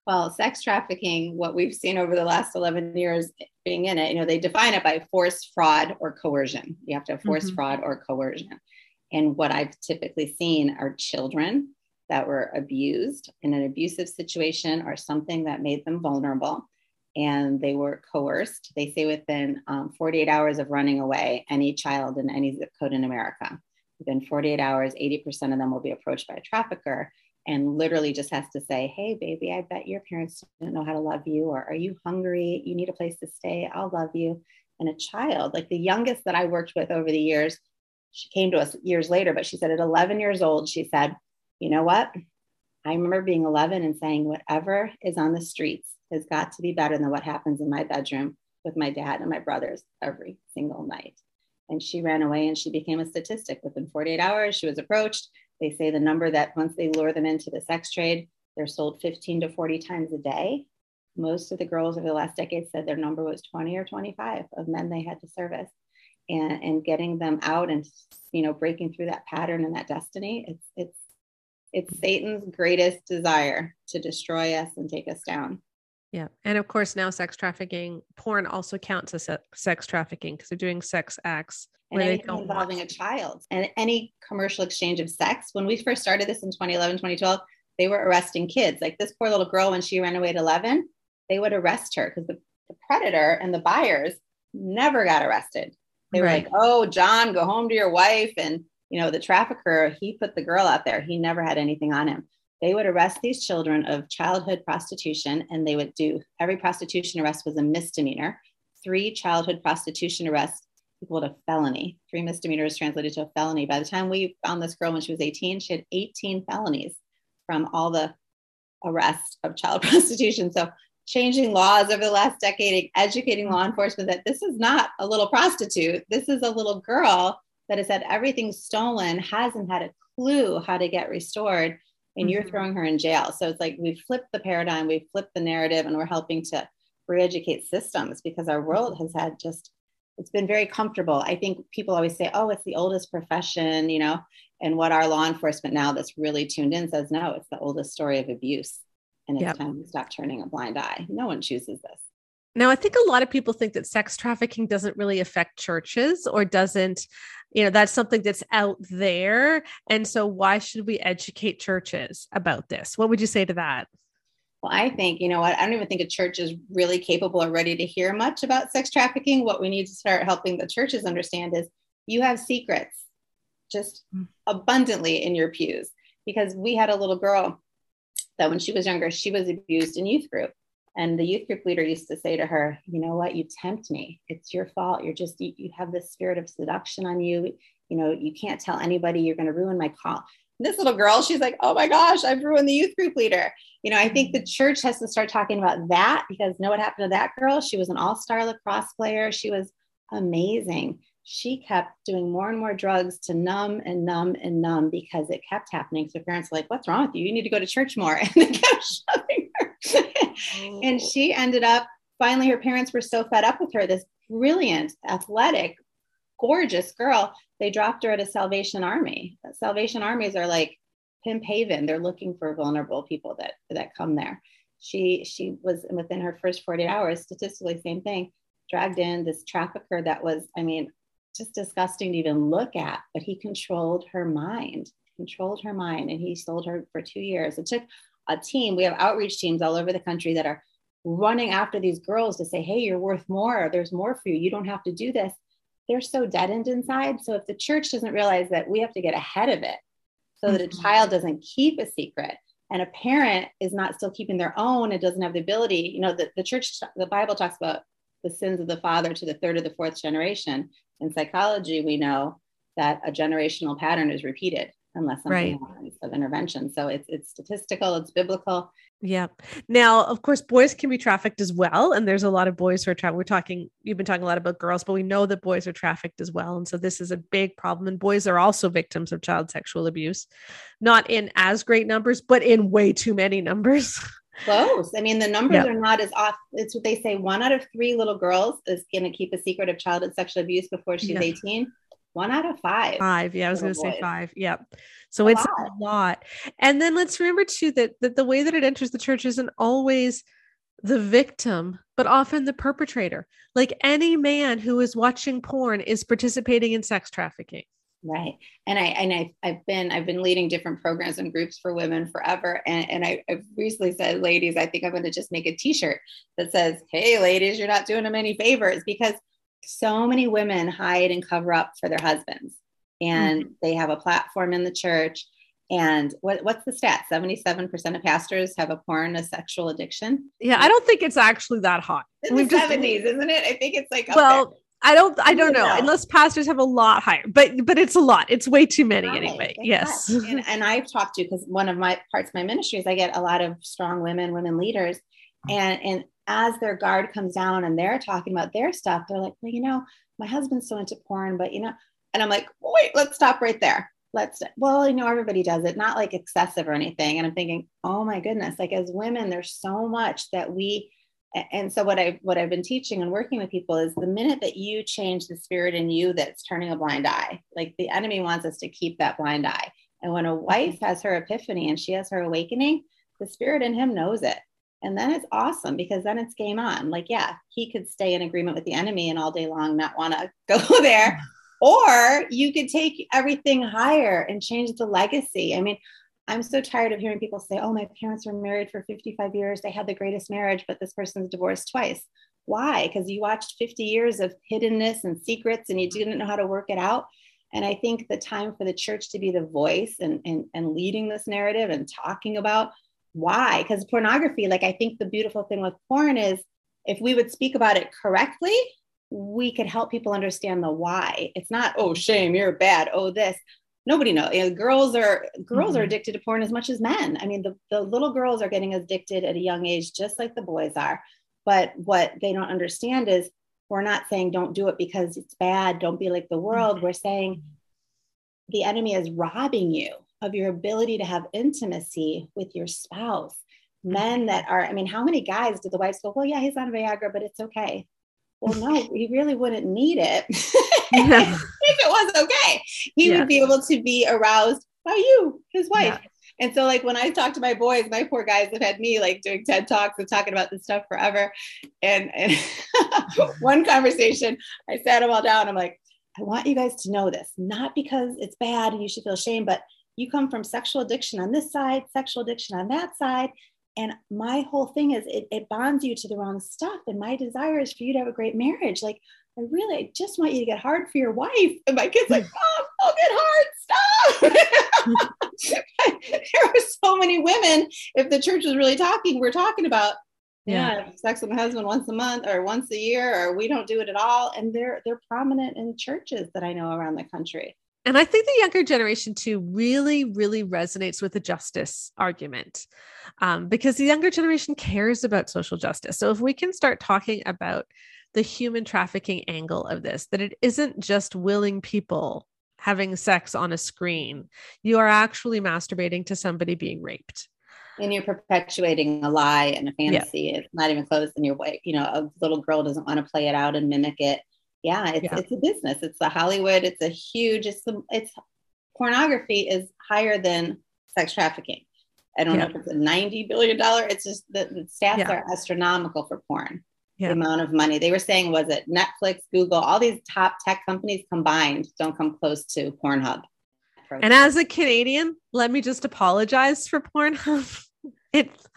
Well, sex trafficking, what we've seen over the last 11 years being in it, you know, they define it by force, fraud, or coercion. You have to have force, mm-hmm. fraud, or coercion. And what I've typically seen are children that were abused in an abusive situation or something that made them vulnerable and they were coerced. They say within um, 48 hours of running away, any child in any zip code in America, within 48 hours, 80% of them will be approached by a trafficker and literally just has to say, Hey, baby, I bet your parents don't know how to love you, or are you hungry? You need a place to stay. I'll love you. And a child, like the youngest that I worked with over the years, she came to us years later, but she said at 11 years old, she said, You know what? I remember being 11 and saying, Whatever is on the streets, has got to be better than what happens in my bedroom with my dad and my brothers every single night. And she ran away and she became a statistic. Within 48 hours, she was approached. They say the number that once they lure them into the sex trade, they're sold 15 to 40 times a day. Most of the girls over the last decade said their number was 20 or 25 of men they had to service. And, and getting them out and you know breaking through that pattern and that destiny it's it's it's satan's greatest desire to destroy us and take us down yeah. And of course, now sex trafficking, porn also counts as sex trafficking because they're doing sex acts. And anything involving a child and any commercial exchange of sex. When we first started this in 2011, 2012, they were arresting kids. Like this poor little girl, when she ran away at 11, they would arrest her because the, the, predator and the buyers never got arrested. They were right. like, oh, John, go home to your wife. And, you know, the trafficker, he put the girl out there. He never had anything on him they would arrest these children of childhood prostitution and they would do every prostitution arrest was a misdemeanor. Three childhood prostitution arrests equal to felony. Three misdemeanors translated to a felony. By the time we found this girl when she was 18 she had 18 felonies from all the arrests of child prostitution. So changing laws over the last decade educating law enforcement that this is not a little prostitute. This is a little girl that has had everything stolen hasn't had a clue how to get restored and you're mm-hmm. throwing her in jail. So it's like we've flipped the paradigm, we've flipped the narrative, and we're helping to re-educate systems because our world has had just it's been very comfortable. I think people always say, "Oh, it's the oldest profession," you know, and what our law enforcement now that's really tuned in says, "No, it's the oldest story of abuse." And it's yep. time to stop turning a blind eye. No one chooses this. Now, I think a lot of people think that sex trafficking doesn't really affect churches or doesn't you know that's something that's out there. And so why should we educate churches about this? What would you say to that? Well i think you know what i don't even think a church is really capable or ready to hear much about sex trafficking. What we need to start helping the churches understand is you have secrets just mm. abundantly in your pews. Because we had a little girl that when she was younger, she was abused in youth group. And the youth group leader used to say to her, You know what? You tempt me. It's your fault. You're just, you, you have this spirit of seduction on you. You know, you can't tell anybody you're going to ruin my call. And this little girl, she's like, Oh my gosh, I've ruined the youth group leader. You know, I think the church has to start talking about that because know what happened to that girl? She was an all star lacrosse player. She was amazing she kept doing more and more drugs to numb and numb and numb because it kept happening. So parents were like, What's wrong with you? You need to go to church more. And they kept shoving. oh. And she ended up finally, her parents were so fed up with her, this brilliant, athletic, gorgeous girl. They dropped her at a Salvation Army. Salvation Armies are like Pimp Haven. They're looking for vulnerable people that that come there. She she was within her first 48 hours, statistically, same thing, dragged in this trafficker that was, I mean, just disgusting to even look at, but he controlled her mind, controlled her mind, and he sold her for two years. It took a team, we have outreach teams all over the country that are running after these girls to say, hey, you're worth more. There's more for you. You don't have to do this. They're so deadened inside. So if the church doesn't realize that we have to get ahead of it so that a mm-hmm. child doesn't keep a secret and a parent is not still keeping their own and doesn't have the ability, you know, the, the church, the Bible talks about the sins of the father to the third or the fourth generation. In psychology, we know that a generational pattern is repeated unless something right. happens of intervention. So it's it's statistical, it's biblical. Yeah. Now, of course, boys can be trafficked as well, and there's a lot of boys who are trafficked. We're talking. You've been talking a lot about girls, but we know that boys are trafficked as well, and so this is a big problem. And boys are also victims of child sexual abuse, not in as great numbers, but in way too many numbers. Close. I mean, the numbers yep. are not as off. It's what they say. One out of three little girls is going to keep a secret of childhood sexual abuse before she's 18. One out of five. Five. Yeah, I was going to say five. Yep. So a it's lot. a lot. And then let's remember too that, that the way that it enters the church isn't always the victim, but often the perpetrator. Like any man who is watching porn is participating in sex trafficking. Right. And I and I I've been I've been leading different programs and groups for women forever. And, and I, I've recently said, ladies, I think I'm going to just make a t-shirt that says, Hey ladies, you're not doing them any favors because so many women hide and cover up for their husbands. And mm-hmm. they have a platform in the church. And what, what's the stat? 77% of pastors have a porn, a sexual addiction. Yeah, I don't think it's actually that hot. In We've the 70s, isn't it? I think it's like, well, there. I don't I don't know, know, unless pastors have a lot higher, but but it's a lot. It's way too many right. anyway. Yes. And, and, I've talked to because one of my parts of my ministry is I get a lot of strong women, women leaders, and and as their guard comes down and they're talking about their stuff, they're like, well, you know, my husband's so into porn, but you know, and I'm like, wait, let's stop right there. Let's well, you know, everybody does it, not like excessive or anything. And I'm thinking, oh my goodness, like as women, there's so much that we and so what I what I've been teaching and working with people is the minute that you change the spirit in you that's turning a blind eye, like the enemy wants us to keep that blind eye. And when a mm-hmm. wife has her epiphany and she has her awakening, the spirit in him knows it. And then it's awesome because then it's game on. Like, yeah, he could stay in agreement with the enemy and all day long not want to go there. Or you could take everything higher and change the legacy. I mean, I'm so tired of hearing people say, oh, my parents were married for 55 years. They had the greatest marriage, but this person's divorced twice. Why? Because you watched 50 years of hiddenness and secrets and you didn't know how to work it out. And I think the time for the church to be the voice and, and, and leading this narrative and talking about why, because pornography, like I think the beautiful thing with porn is if we would speak about it correctly, we could help people understand the why. It's not, oh, shame, you're bad, oh, this nobody knows. You know, girls are girls mm-hmm. are addicted to porn as much as men. I mean, the, the little girls are getting addicted at a young age, just like the boys are. But what they don't understand is we're not saying don't do it because it's bad, don't be like the world. Mm-hmm. We're saying the enemy is robbing you of your ability to have intimacy with your spouse. Men mm-hmm. that are, I mean, how many guys did the wives go, well, yeah, he's on Viagra, but it's okay. Well, no, he really wouldn't need it if it was okay. He yeah. would be able to be aroused by you, his wife. Yeah. And so, like when I talk to my boys, my poor guys have had me like doing TED talks and talking about this stuff forever. And, and one conversation, I sat them all down. I'm like, I want you guys to know this, not because it's bad and you should feel shame, but you come from sexual addiction on this side, sexual addiction on that side. And my whole thing is it, it bonds you to the wrong stuff. And my desire is for you to have a great marriage. Like I really I just want you to get hard for your wife. And my kid's like, oh, Mom, I'll get hard. Stop. there are so many women, if the church was really talking, we're talking about yeah. sex with my husband once a month or once a year, or we don't do it at all. And they're they're prominent in churches that I know around the country. And I think the younger generation too really, really resonates with the justice argument um, because the younger generation cares about social justice. So if we can start talking about the human trafficking angle of this, that it isn't just willing people having sex on a screen, you are actually masturbating to somebody being raped. And you're perpetuating a lie and a fantasy. Yeah. It's not even close. And you're, you know, a little girl doesn't want to play it out and mimic it yeah it's, yeah. it's a business it's a hollywood it's a huge it's it's pornography is higher than sex trafficking i don't yeah. know if it's a 90 billion dollar it's just the, the stats yeah. are astronomical for porn the amount of money they were saying was it netflix google all these top tech companies combined don't come close to pornhub and as a canadian let me just apologize for pornhub it's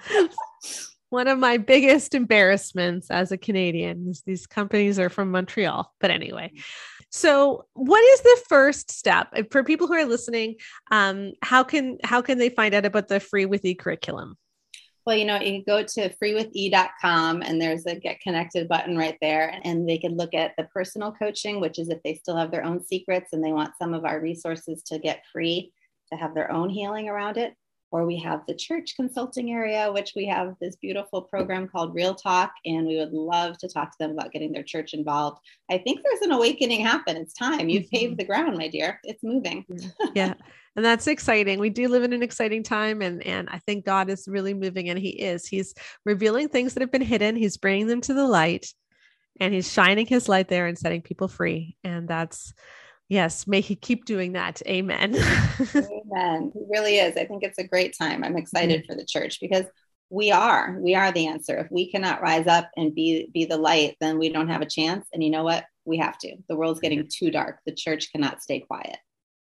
one of my biggest embarrassments as a Canadian is these companies are from Montreal. But anyway, so what is the first step for people who are listening? Um, how can how can they find out about the Free with E curriculum? Well, you know, you can go to freewithe.com and there's a get connected button right there. And they can look at the personal coaching, which is if they still have their own secrets and they want some of our resources to get free to have their own healing around it or we have the church consulting area, which we have this beautiful program called Real Talk, and we would love to talk to them about getting their church involved. I think there's an awakening happen. It's time. You've mm-hmm. paved the ground, my dear. It's moving. yeah. And that's exciting. We do live in an exciting time and and I think God is really moving and he is. He's revealing things that have been hidden. He's bringing them to the light and he's shining his light there and setting people free. And that's Yes, may he keep doing that. Amen. Amen. He really is. I think it's a great time. I'm excited mm-hmm. for the church because we are we are the answer. If we cannot rise up and be be the light, then we don't have a chance. And you know what? We have to. The world's getting too dark. The church cannot stay quiet.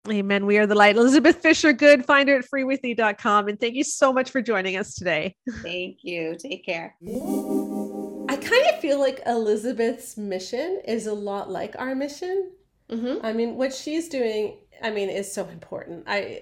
Amen. We are the light. Elizabeth Fisher, good. Find her at freewithe.com. And thank you so much for joining us today. Thank you. Take care. I kind of feel like Elizabeth's mission is a lot like our mission Mm-hmm. I mean, what she's doing, I mean, is so important. I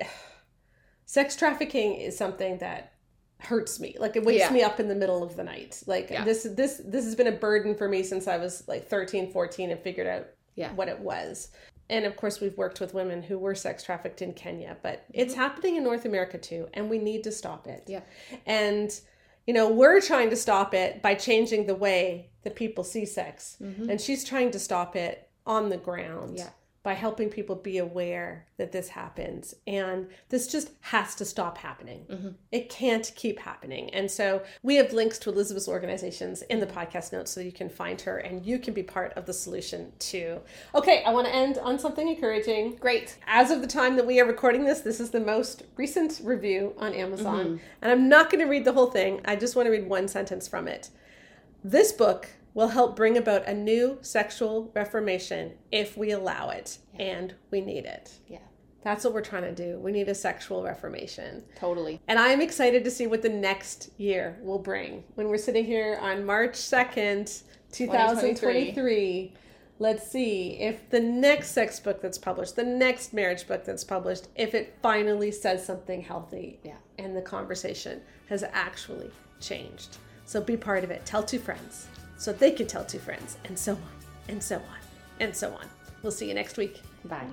sex trafficking is something that hurts me. Like it wakes yeah. me up in the middle of the night. Like yeah. this this this has been a burden for me since I was like 13, 14 and figured out yeah. what it was. And of course, we've worked with women who were sex trafficked in Kenya, but mm-hmm. it's happening in North America too, and we need to stop it. Yeah. And you know, we're trying to stop it by changing the way that people see sex. Mm-hmm. And she's trying to stop it on the ground yeah. by helping people be aware that this happens. And this just has to stop happening. Mm-hmm. It can't keep happening. And so we have links to Elizabeth's organizations in the podcast notes so you can find her and you can be part of the solution too. Okay, I want to end on something encouraging. Great. As of the time that we are recording this, this is the most recent review on Amazon. Mm-hmm. And I'm not going to read the whole thing, I just want to read one sentence from it. This book will help bring about a new sexual reformation if we allow it yeah. and we need it. Yeah. That's what we're trying to do. We need a sexual reformation. Totally. And I am excited to see what the next year will bring. When we're sitting here on March 2nd, 2023, let's see if the next sex book that's published, the next marriage book that's published, if it finally says something healthy. Yeah. And the conversation has actually changed. So be part of it. Tell two friends so they can tell two friends, and so on, and so on, and so on. We'll see you next week. Bye.